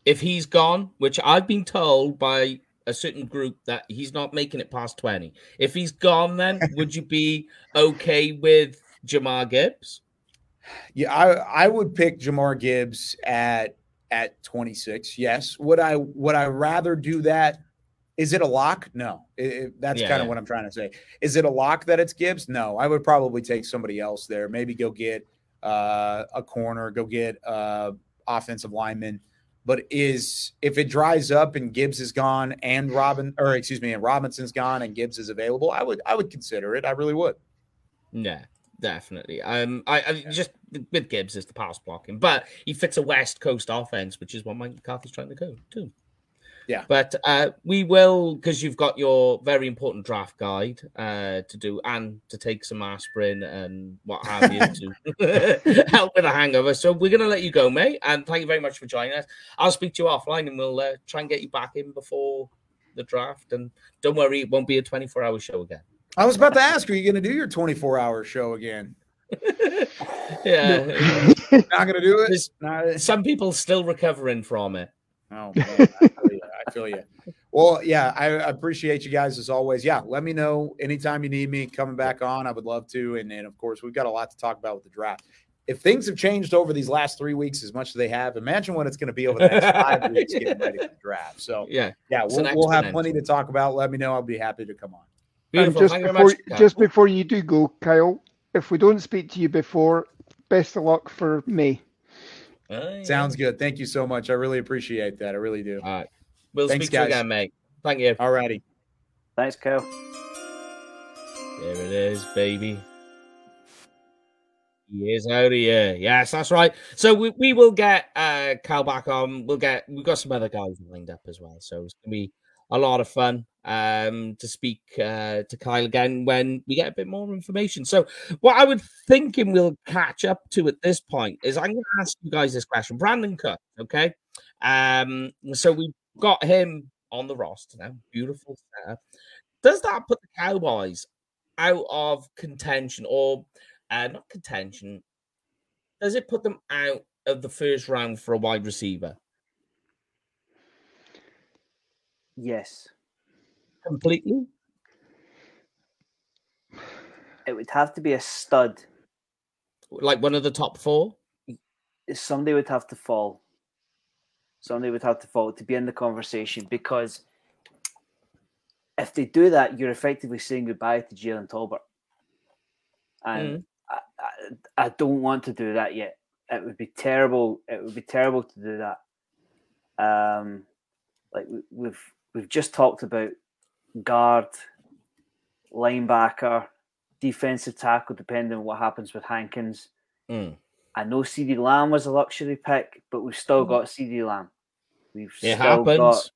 If he's gone, which I've been told by a certain group that he's not making it past twenty. If he's gone, then would you be okay with Jahmyr Gibbs? Yeah, I I would pick Jahmyr Gibbs at at 26. Yes. Would I would I rather do that? Is it a lock? No. It- it- that's Yeah, kind of yeah. what I'm trying to say. Is it a lock that it's Gibbs? No. I would probably take somebody else there. Maybe go get uh, a corner, go get uh, offensive lineman. But is if it dries up and Gibbs is gone and Robin or excuse me, and Robinson's gone and Gibbs is available, I would I would consider it. I really would. Yeah, definitely. Um, I, I just with Gibbs is the pass blocking, but he fits a West Coast offense, which is what Mike McCarthy's trying to go to. Yeah. but uh, we will because you've got your very important draft guide uh, to do and to take some aspirin and what have you to help with a hangover. So we're gonna let you go, mate, and thank you very much for joining us. I'll speak to you offline, and we'll uh, try and get you back in before the draft. And don't worry, it won't be a twenty-four hour show again. I was about to ask, are you going to do your 24 hour show again? yeah. Not going to do it. Not- Some people still recovering from it. Oh, man, I, feel you. I feel you. Well, yeah, I, I appreciate you guys as always. Yeah, let me know anytime you need me coming back on. I would love to. And, and of course, we've got a lot to talk about with the draft. If things have changed over these last three weeks as much as they have, imagine what it's going to be over the next five weeks getting ready for the draft. So, Yeah, yeah, we'll, we'll have plenty to talk about. Let me know. I'll be happy to come on. Beautiful. And just Thank before, much. Just before you do go, Kyle, if we don't speak to you before, best of luck for May. Yeah. Sounds good. Thank you so much. I really appreciate that. I really do. All right. We'll Thanks, speak to you guys. again, mate. Thank you. All righty. Thanks, Kyle. There it is, baby. He is out of here. Yes, that's right. So we, we will get uh Cal back on. We'll get we've got some other guys lined up as well. So it's gonna be a lot of fun um to speak uh to Kyle again when we get a bit more information. So what I would thinking we'll catch up to at this point is I'm gonna ask you guys this question. Brandin Cook, okay. Um so we've got him on the roster now. Beautiful setup. Does that put the Cowboys out of contention or uh, not contention? Does it put them out of the first round for a wide receiver Yes, completely? it would have to be a stud. Like one of the top four? Somebody would have to fall. Somebody would have to fall to be in the conversation because if they do that, you're effectively saying goodbye to Jalen Tolbert. And I, I, I don't want to do that yet. It would be terrible. It would be terrible to do that. Um, like we, we've we've just talked about guard, linebacker, defensive tackle, depending on what happens with Hankins. Mm. I know CeeDee Lamb was a luxury pick, but we've still got CeeDee Lamb. We've It still happens. got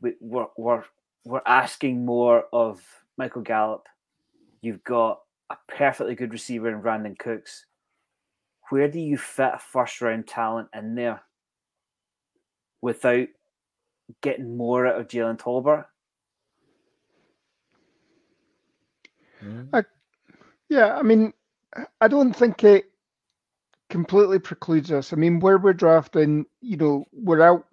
we, we're, we're we're asking more of Michael Gallup. You've got a perfectly good receiver in Brandin Cooks. Where do you fit a first round talent in there? without getting more out of Jalen Tolbert. I, yeah, I mean, I don't think it completely precludes us. I mean, where we're drafting, you know, we're out.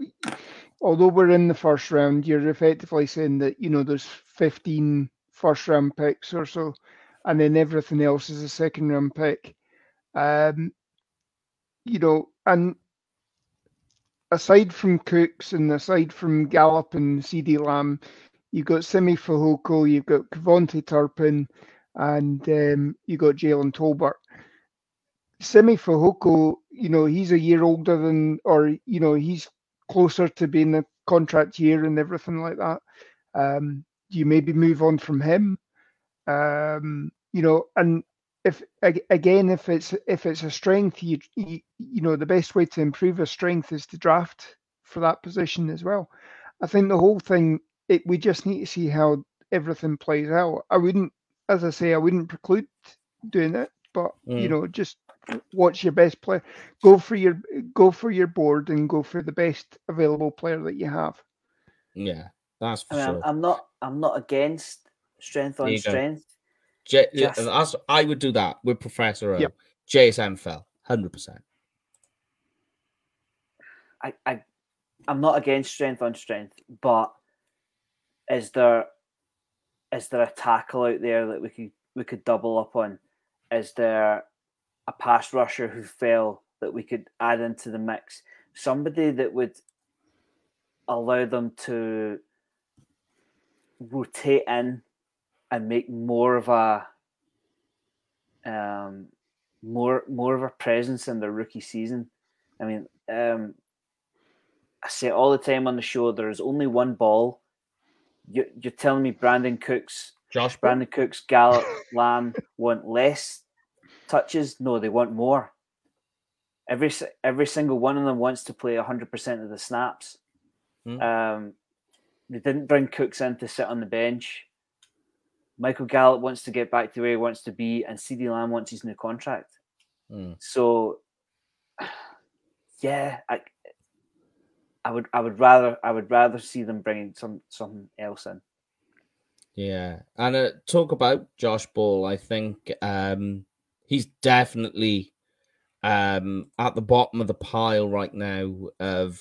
Although we're in the first round, you're effectively saying that you know there's 15 first round picks or so, and then everything else is a second round pick. Um, you know, and aside from Cooks and aside from Gallup and CeeDee Lamb, you've got Simi Fehoko, you've got KaVontae Turpin, and um, you got Jalen Tolbert. Simi Fehoko, you know, he's a year older than, or you know, he's closer to being a contract year and everything like that. Um, you maybe move on from him? Um, you know, and if again, if it's if it's a strength, you, you you know the best way to improve a strength is to draft for that position as well. I think the whole thing, it, we just need to see how everything plays out. I wouldn't, as I say, I wouldn't preclude doing it, but mm. you know, just watch your best player, go for your go for your board, and go for the best available player that you have. Yeah, that's for I mean, sure. I'm not, I'm not against strength on strength. J- Just... I would do that with Professor O. Yep. JSN fell, hundred percent. I, I, I'm not against strength on strength, but is there, is there a tackle out there that we could we could double up on? Is there a pass rusher who fell that we could add into the mix? Somebody that would allow them to rotate in and make more of a um, more more of a presence in their rookie season. I mean, um, I say all the time on the show, there is only one ball. You, you're telling me Brandin Cooks, Josh, Brandin Cooks, Gallup, Lamb want less touches? No, they want more. Every every single one of them wants to play hundred percent of the snaps. Hmm. Um, they didn't bring Cooks in to sit on the bench. Michael Gallup wants to get back to where he wants to be, and CeeDee Lamb wants his new contract. Mm. So, yeah, I, I would, I would rather, I would rather see them bringing some something else in. Yeah, and uh, talk about Josh Ball. I think um, he's definitely um, at the bottom of the pile right now of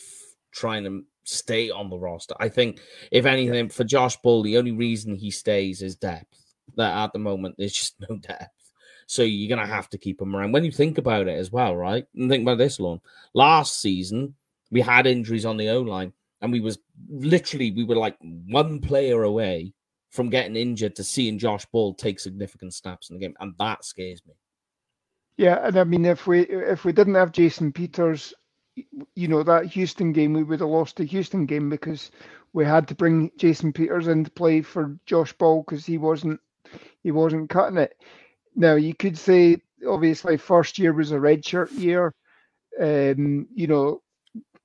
trying to stay on the roster. I think, if anything, for Josh Ball, the only reason he stays is depth. That at the moment there's just no depth. So you're gonna have to keep him around. When you think about it as well, right? And think about this, Lorne. Last season we had injuries on the O line, and we was literally we were like one player away from getting injured to seeing Josh Ball take significant snaps in the game, and that scares me. Yeah, and I mean, if we if we didn't have Jason Peters you know that Houston game we would have lost the Houston game because we had to bring Jason Peters into play for Josh Ball because he wasn't he wasn't cutting it. Now you could say obviously first year was a redshirt year. Um, you know,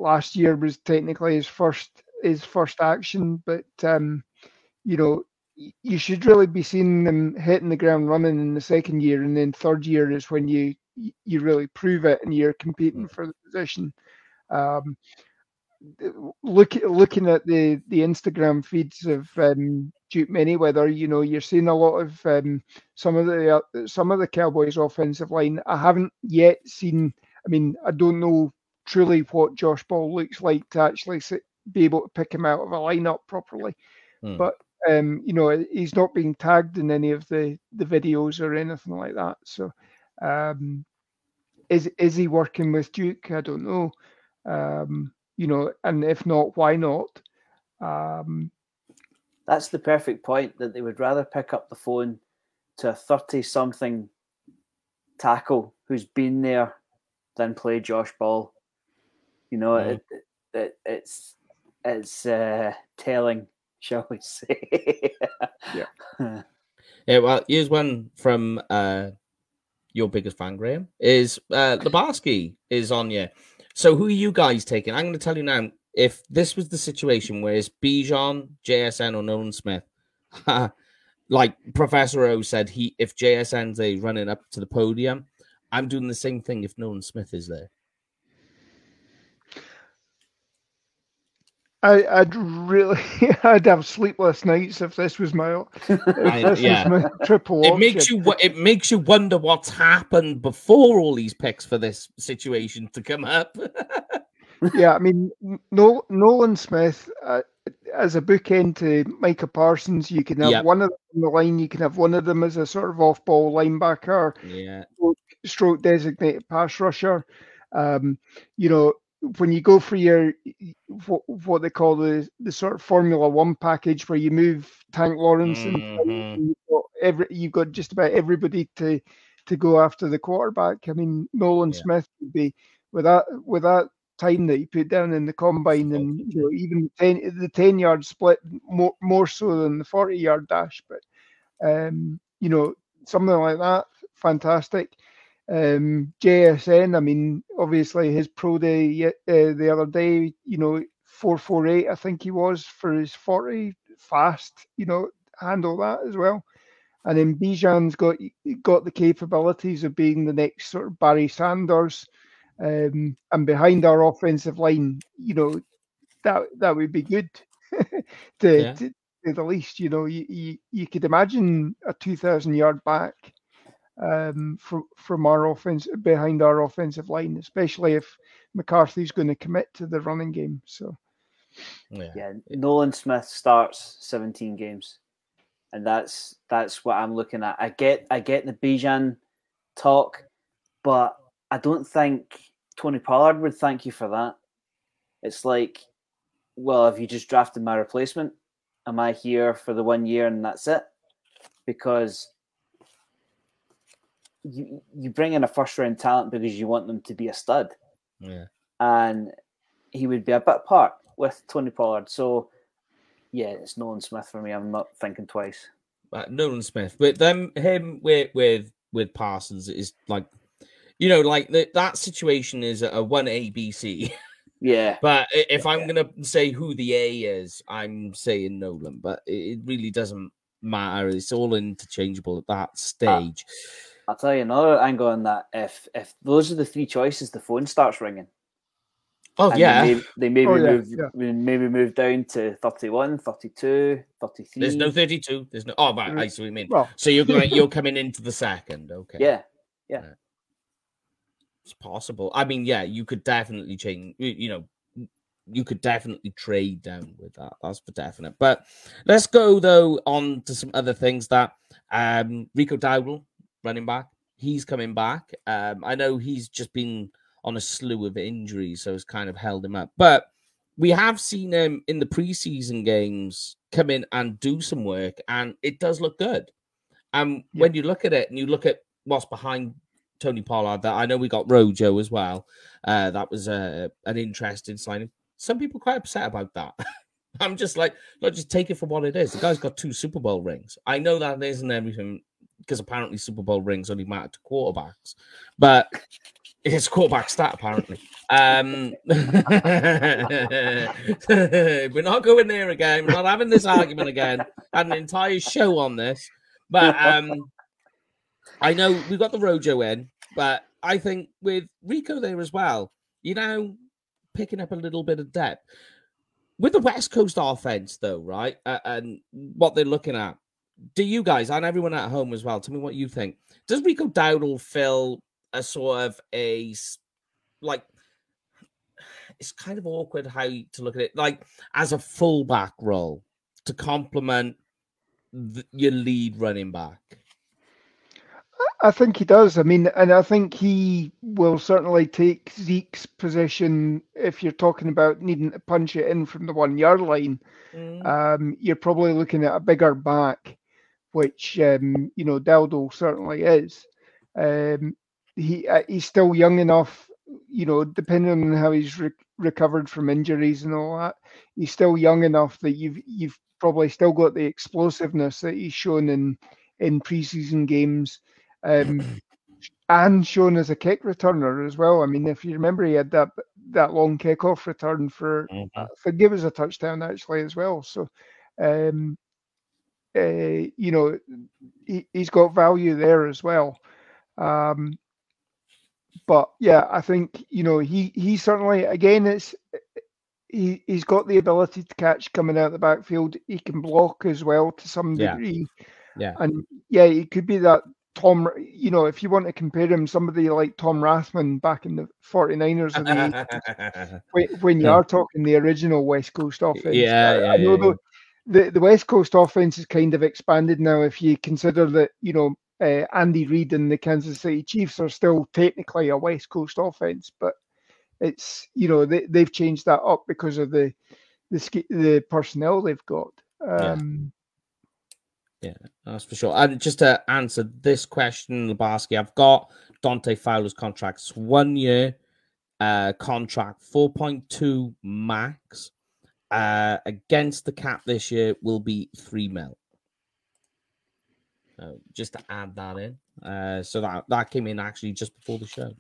last year was technically his first his first action, but um, you know, you should really be seeing them hitting the ground running in the second year, and then third year is when you you really prove it and you're competing for the position. Um, look looking at the the Instagram feeds of um, Duke Manyweather, you know, you're seeing a lot of um, some of the uh, some of the Cowboys' offensive line. I haven't yet seen. I mean, I don't know truly what Josh Ball looks like to actually sit, be able to pick him out of a lineup properly, hmm. but. Um, you know, he's not being tagged in any of the, the videos or anything like that. So, um, is is he working with Duke? I don't know. Um, you know, and if not, why not? Um, That's the perfect point that they would rather pick up the phone to a 30 something tackle who's been there than play Josh Ball. You know, mm. it, it, it's it's uh, telling, shall we say? yeah. Yeah. Well, here's one from uh, your biggest fan, Graham. Is uh, Labarsky is on you. So who are you guys taking? I'm going to tell you now. If this was the situation where it's Bijan, JSN, or Nolan Smith, like Professor O said, he if JSN's a running up to the podium, I'm doing the same thing if Nolan Smith is there. I, would really, I'd have sleepless nights if this was my, I, yeah. Was my triple. It option. makes you, it makes you wonder what's happened before all these picks for this situation to come up. yeah, I mean, Nolan Smith uh, as a bookend to Micah Parsons. You can have yep. one of them on the line. You can have one of them as a sort of off-ball linebacker. Yeah. Stroke, stroke designated pass rusher. Um, you know, when you go for your what, what they call the the sort of Formula One package, where you move Tank Lawrence mm-hmm. and you've got every you've got just about everybody to to go after the quarterback. I mean, Nolan yeah. Smith would be with that with that time that he put down in the combine, and you know even the ten the ten yard split more more so than the forty yard dash, but um, you know something like that, fantastic. Um, JSN, I mean, obviously his pro day uh, the other day, you know, four four eight, I think he was for his forty fast, you know, handle that as well. And then Bijan's got got the capabilities of being the next sort of Barry Sanders, um, and behind our offensive line, you know, that that would be good to, yeah. to, to the least. You know, you, you, you could imagine a two thousand yard back um, from from our offense behind our offensive line, especially if McCarthy's going to commit to the running game. So, yeah. yeah, Nolan Smith starts 17 games, and that's that's what I'm looking at. I get I get the Bijan talk, but I don't think Tony Pollard would thank you for that. It's like, well, have you just drafted my replacement? Am I here for the one year and that's it? Because you you bring in a first round talent because you want them to be a stud. Yeah. And he would be a bit part with Tony Pollard. So yeah, it's Nolan Smith for me. I'm not thinking twice. Uh, Nolan Smith, but then him with with with Parsons is like, you know, like the, that situation is a one ABC. Yeah. But if I'm gonna say who the A is, I'm saying Nolan. But it really doesn't matter. It's all interchangeable at that stage. Uh, I'll tell you another angle on that. If if those are the three choices, the phone starts ringing. Oh and yeah. They, may, they maybe oh, yeah, move yeah. maybe move down to 31, 32, 33. There's no 32. There's no oh right. I see what you mean. Well. So you're going you're coming into the second, okay. Yeah. Yeah. yeah. It's possible. I mean, yeah, you could definitely change you know, you could definitely trade down with that. That's for definite. But let's go though on to some other things that um Rico Dowdle running back. He's coming back. Um, I know he's just been on a slew of injuries, so it's kind of held him up. But we have seen him in the preseason games come in and do some work, and it does look good. And yeah. when you look at it and you look at what's behind Tony Pollard, that I know we got Rojo as well. Uh, that was uh, an interesting signing. Some people quite upset about that. I'm just like, look, just take it for what it is. The guy's got two Super Bowl rings. I know that isn't everything because apparently Super Bowl rings only matter to quarterbacks, but it's quarterback stat apparently. Um, we're not going there again. We're not having this argument again. Had an entire show on this, but um, I know we got the Rojo in, but I think with Rico there as well, you know, picking up a little bit of depth with the West Coast offense, though, right? Uh, and what they're looking at do you guys and everyone at home as well tell me what you think does rico dowdle fill a sort of a like it's kind of awkward how to look at it like as a fullback role to complement the, your lead running back I think he does. I mean, and I think he will certainly take Zeke's position if you're talking about needing to punch it in from the one yard line. Mm. Um, you're probably looking at a bigger back which um, you know Dowdle certainly is. Um, he uh, he's still young enough, you know, depending on how he's re- recovered from injuries and all that. He's still young enough that you've you've probably still got the explosiveness that he's shown in in preseason games. Um, and shown as a kick returner as well. I mean, if you remember, he had that that long kickoff return for mm-hmm. uh, for give us a touchdown actually as well. So, um, uh, you know, he, has got value there as well. Um, but yeah, I think you know he he certainly again it's he he's got the ability to catch coming out the backfield. He can block as well to some degree. Yeah. And yeah, he could be that Tom. You know, if you want to compare him, somebody like Tom Rathman back in the 49ers of the 80s, when, when you Yeah. are talking the original West Coast offense. Yeah, I- yeah, I know yeah, though, the the West Coast offense is kind of expanded now. If you consider that, you know, uh, Andy Reid and the Kansas City Chiefs are still technically a West Coast offense, but it's you know they they've changed that up because of the the the personnel they've got. Um, yeah, That's for sure. And just to answer this question, Labarski, I've got Dante Fowler's contract. It's one year uh, contract, 4.2 max. Uh, against the cap this year will be three mil. So just to add that in. Uh, so that that came in actually just before the show.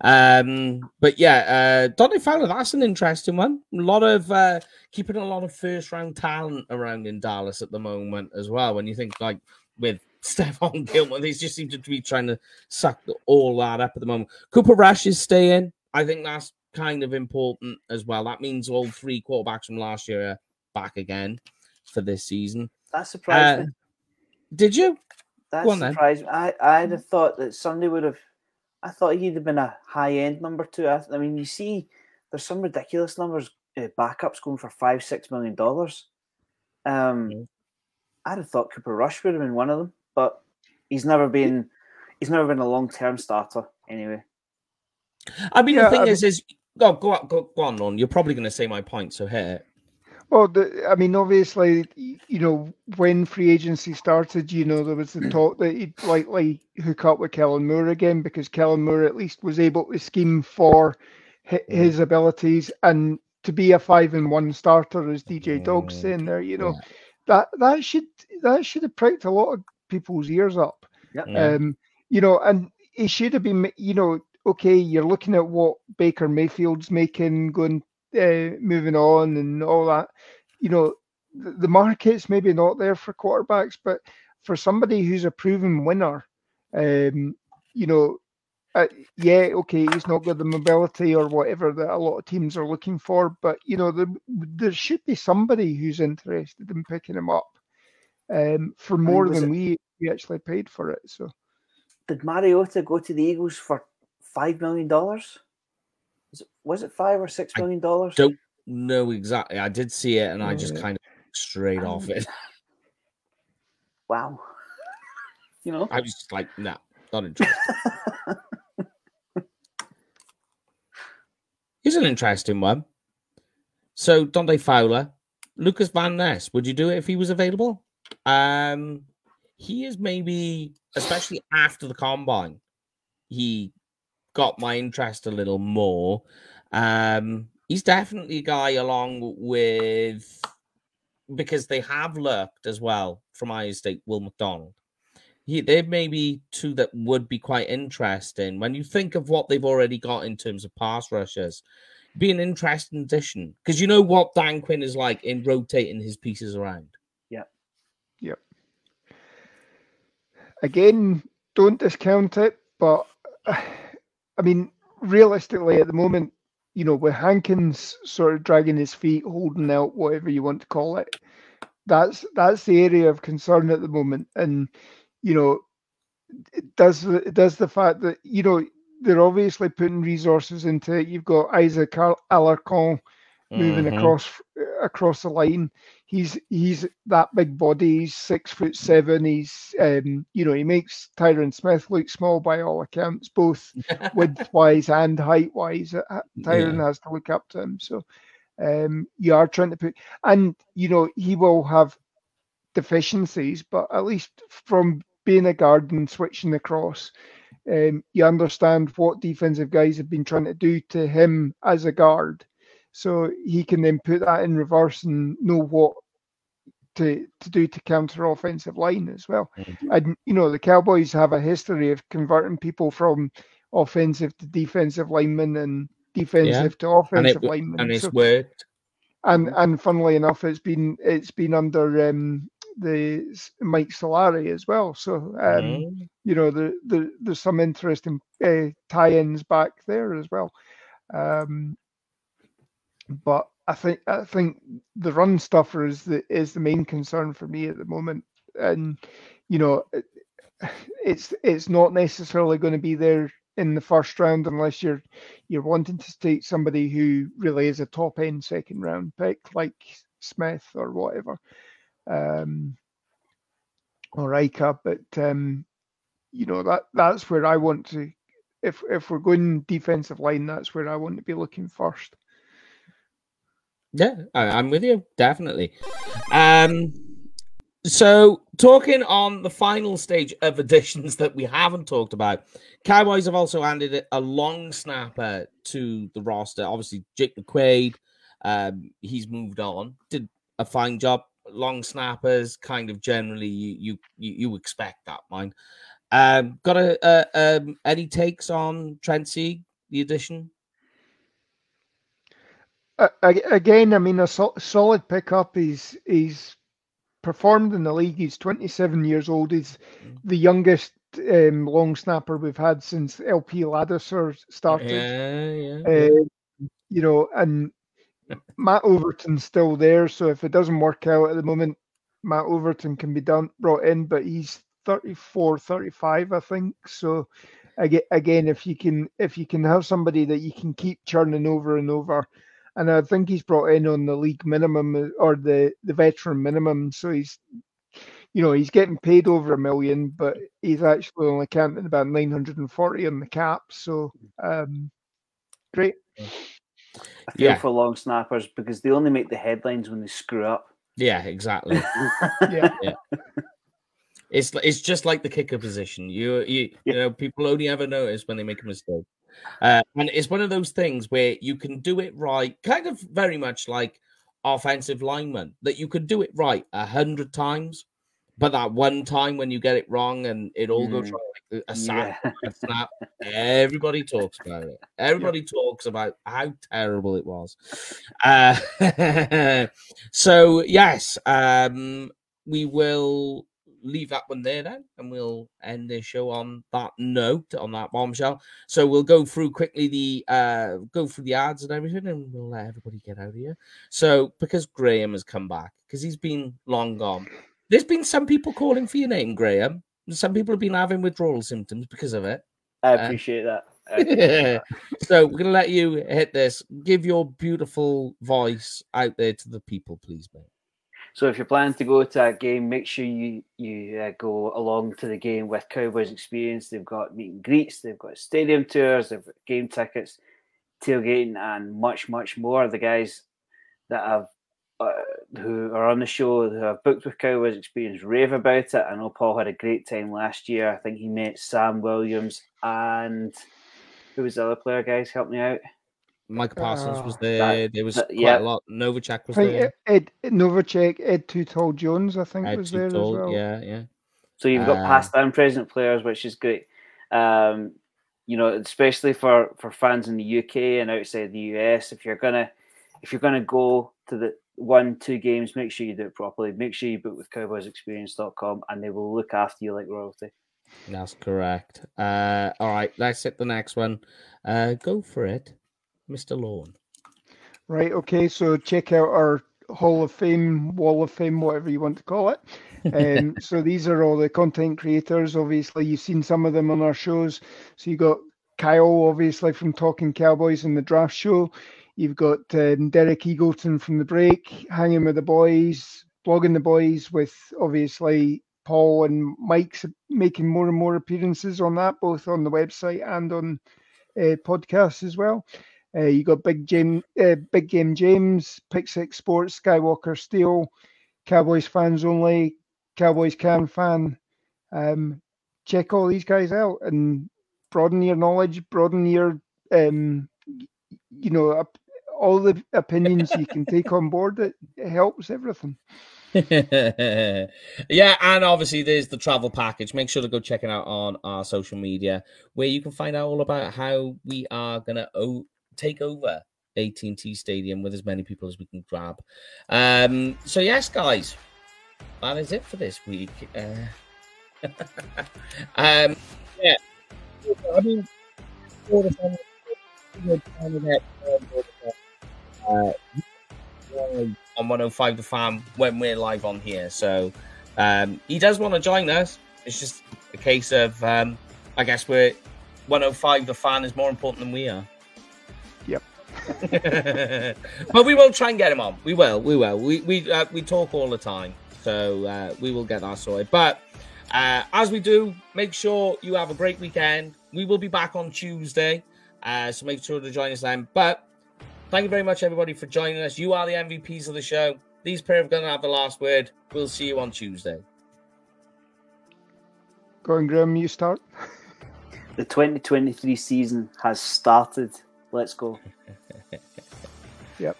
Um, but yeah, uh, Dante Fowler, that's an interesting one. A lot of uh, keeping a lot of first round talent around in Dallas at the moment as well. When you think like with Stephon Gilmore, they just seem to be trying to suck all that up at the moment. Cooper Rush is staying. I think that's kind of important as well. That means all three quarterbacks from last year are back again for this season. That surprised Uh, me. Did you? That go surprised me. I, I'd have thought that Sunday would have. I thought he'd have been a high end number two. I, I mean, you see, there's some ridiculous numbers. Uh, backups going for five, six million dollars. Um. I'd have thought Cooper Rush would have been one of them, but he's never been. He's never been a long term starter anyway. I mean, Yeah, the thing I is, is go go on, go, go on, Ron. You're probably going to say my point. So here, Well, the, I mean, obviously, you know, when free agency started, you know, there was the talk that he'd likely hook up with Kellen Moore again because Kellen Moore at least was able to scheme for Mm. his abilities and to be a five and one starter, as DJ Dog's Mm, saying there. You know, yeah. that that should that should have pricked a lot of people's ears up. Yep. Yeah. Um, you know, and he should have been, you know, okay, you're looking at what Baker Mayfield's making, going, uh, moving on, and all that. You know, the, the market's maybe not there for quarterbacks, but for somebody who's a proven winner, um, you know, uh, yeah, okay, he's not got the mobility or whatever that a lot of teams are looking for, but you know, there, there should be somebody who's interested in picking him up um, for more than it- we, we actually paid for it. So. Did Mariota go to the Eagles for five million dollars? Was it, five or six million dollars? don't know exactly. I did see it, and I just kind of straight off Um, it. Wow. You know, I was just like, no, not interested. Here's an interesting one. So Dante Fowler, Lucas Van Ness, would you do it if he was available? Um, he is maybe, especially after the combine, he got my interest a little more. Um, he's definitely a guy along with because they have looked as well from Iowa State, Will McDonald. He, they may be two that would be quite interesting when you think of what they've already got in terms of pass rushers. Be an interesting addition because you know what Dan Quinn is like in rotating his pieces around. Yep. Yep. Again, don't discount it, but I mean, realistically, at the moment, you know, with Hankins sort of dragging his feet, holding out, whatever you want to call it, that's that's the area of concern at the moment. And you know, does does the fact that you know they're obviously putting resources into it. You've got Isaac Al- Alarcon moving Mhm. across across the line. He's he's that big body. He's six foot seven. He's um, you know he makes Tyron Smith look small by all accounts, both width wise and height wise. Tyron Yeah. has to look up to him. So um, you are trying to put, and you know he will have deficiencies, but at least from being a guard and switching across, um, you understand what defensive guys have been trying to do to him as a guard, so he can then put that in reverse and know what to to do to counter offensive line as well. Mhm. And you know the Cowboys have a history of converting people from offensive to defensive linemen and defensive to and offensive it linemen. and it's So- worked. and and funnily enough, it's been it's been under um, the Mike Solari as well. So um, Mm. you know, there, there there's some interesting uh, tie-ins back there as well. Um, but I think I think the run stuffer is the is the main concern for me at the moment, and you know, it's it's not necessarily going to be there in the first round unless you're you're wanting to take somebody who really is a top end second round pick like Smith or whatever, um, or Ika. But um, you know that that's where I want to. If if we're going defensive line, that's where I want to be looking first. Yeah, I, am with you definitely. Um, so talking on the final stage of additions that we haven't talked about, Cowboys have also added a long snapper to the roster. Obviously, Jake McQuaide, um, he's moved on, did a fine job. Long snappers, kind of generally, you you you, expect that, mind. Um, got a, a um, any takes on Sieg, the addition? Uh, again, I mean, a so- solid pickup. He's he's performed in the league. He's 27 years old. He's mm. the youngest um, long snapper we've had since LP Ladouceur started. Yeah, yeah. Uh, you know, and Matt Overton's still there. So if it doesn't work out at the moment, Matt Overton can be done brought in, but he's 34, 35, I think. So again, if you can if you can have somebody that you can keep churning over and over and I think he's brought in on the league minimum uh, or the the veteran minimum, so he's you know he's getting paid over a million, but he's actually only counting about nine hundred and forty on the cap. So um, great. I feel yeah. for long snappers because they only make the headlines when they screw up. Yeah, exactly. yeah. yeah. It's it's just like the kicker position. You you you know people only ever notice when they make a mistake. Uh, and it's one of those things where you can do it right, kind of very much like offensive lineman, that you could do it right a hundred times, but that one time when you get it wrong and it all mm. goes wrong, like a, sack, yeah. a snap, everybody talks about it. Everybody yeah. talks about how terrible it was. Uh, so yes, um, we will leave that one there then, and we'll end the show on that note, on that bombshell. So we'll go through quickly the uh go through the ads and everything, and we'll let everybody get out of here. So because Graham has come back, because he's been long gone, there's been some people calling for your name, Graham. Some people have been having withdrawal symptoms because of it. I uh, appreciate uh, that. so we're gonna let you hit this. Give your beautiful voice out there to the people, please, mate. So if you're planning to go to that game, make sure you you uh, go along to the game with Cowboys Experience. They've got meet and greets, they've got stadium tours, they've got game tickets, tailgating, and much much more. The guys that have uh, who are on the show who have booked with Cowboys Experience rave about it. I know Paul had a great time last year. I think he met Sam Williams and who was the other player? Guys, help me out. Micah Parsons was there. That, there was quite yeah. a lot. Novacek was there. Ed, Ed Novacek, Ed Tall Jones, I think, Ed was there as well. Yeah, yeah. So you've got uh, past and present players, which is great. Um, you know, especially for for fans in the UK and outside the US, if you're gonna if you're gonna go to the one two games, make sure you do it properly. Make sure you book with cowboysexperience.com, and they will look after you like royalty. That's correct. Uh, all right, let's hit the next one. Uh, go for it. Mr. Lorne. Right. Okay. So check out our Hall of Fame, Wall of Fame, whatever you want to call it. Um, so these are all the content creators. Obviously, you've seen some of them on our shows. So you got Kyle, obviously from Talking Cowboys and the Draft Show. You've got um, Derek Eagleton from the Break, hanging with the boys, blogging the boys with obviously Paul and Mike's making more and more appearances on that, both on the website and on uh, podcasts as well. Uh, you got Big James, uh, Big Game James, Pick Six Sports, Skywalker Steel, Cowboys fans only, Cowboys can fan. Um, check all these guys out and broaden your knowledge, broaden your, um, you know, all the opinions you can take on board. It, it helps everything. yeah, and obviously there's the travel package. Make sure to go check it out on our social media, where you can find out all about how we are gonna take over AT&T Stadium with as many people as we can grab. Um, so yes, guys, that is it for this week. Uh, um, yeah, I mean, uh, on 105 The Fan when we're live on here. So um, he does want to join us. It's just a case of, um, I guess, we're 105 The Fan is more important than we are. Yep. but we will try and get him on. We will. We will. We we uh, we talk all the time, so uh, we will get that sorted. But uh, as we do, make sure you have a great weekend. We will be back on Tuesday, uh, so make sure to join us then. But thank you very much, everybody, for joining us. You are the MVPs of the show. These pair are going to have the last word. We'll see you on Tuesday. Go on, Graham, you start. The 2023 season has started. Let's go. yep.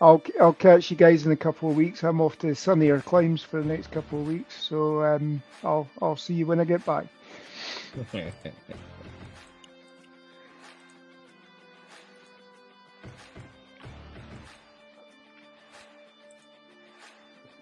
I'll I'll catch you guys in a couple of weeks. I'm off to sunnier climes for the next couple of weeks, so um, I'll I'll see you when I get back.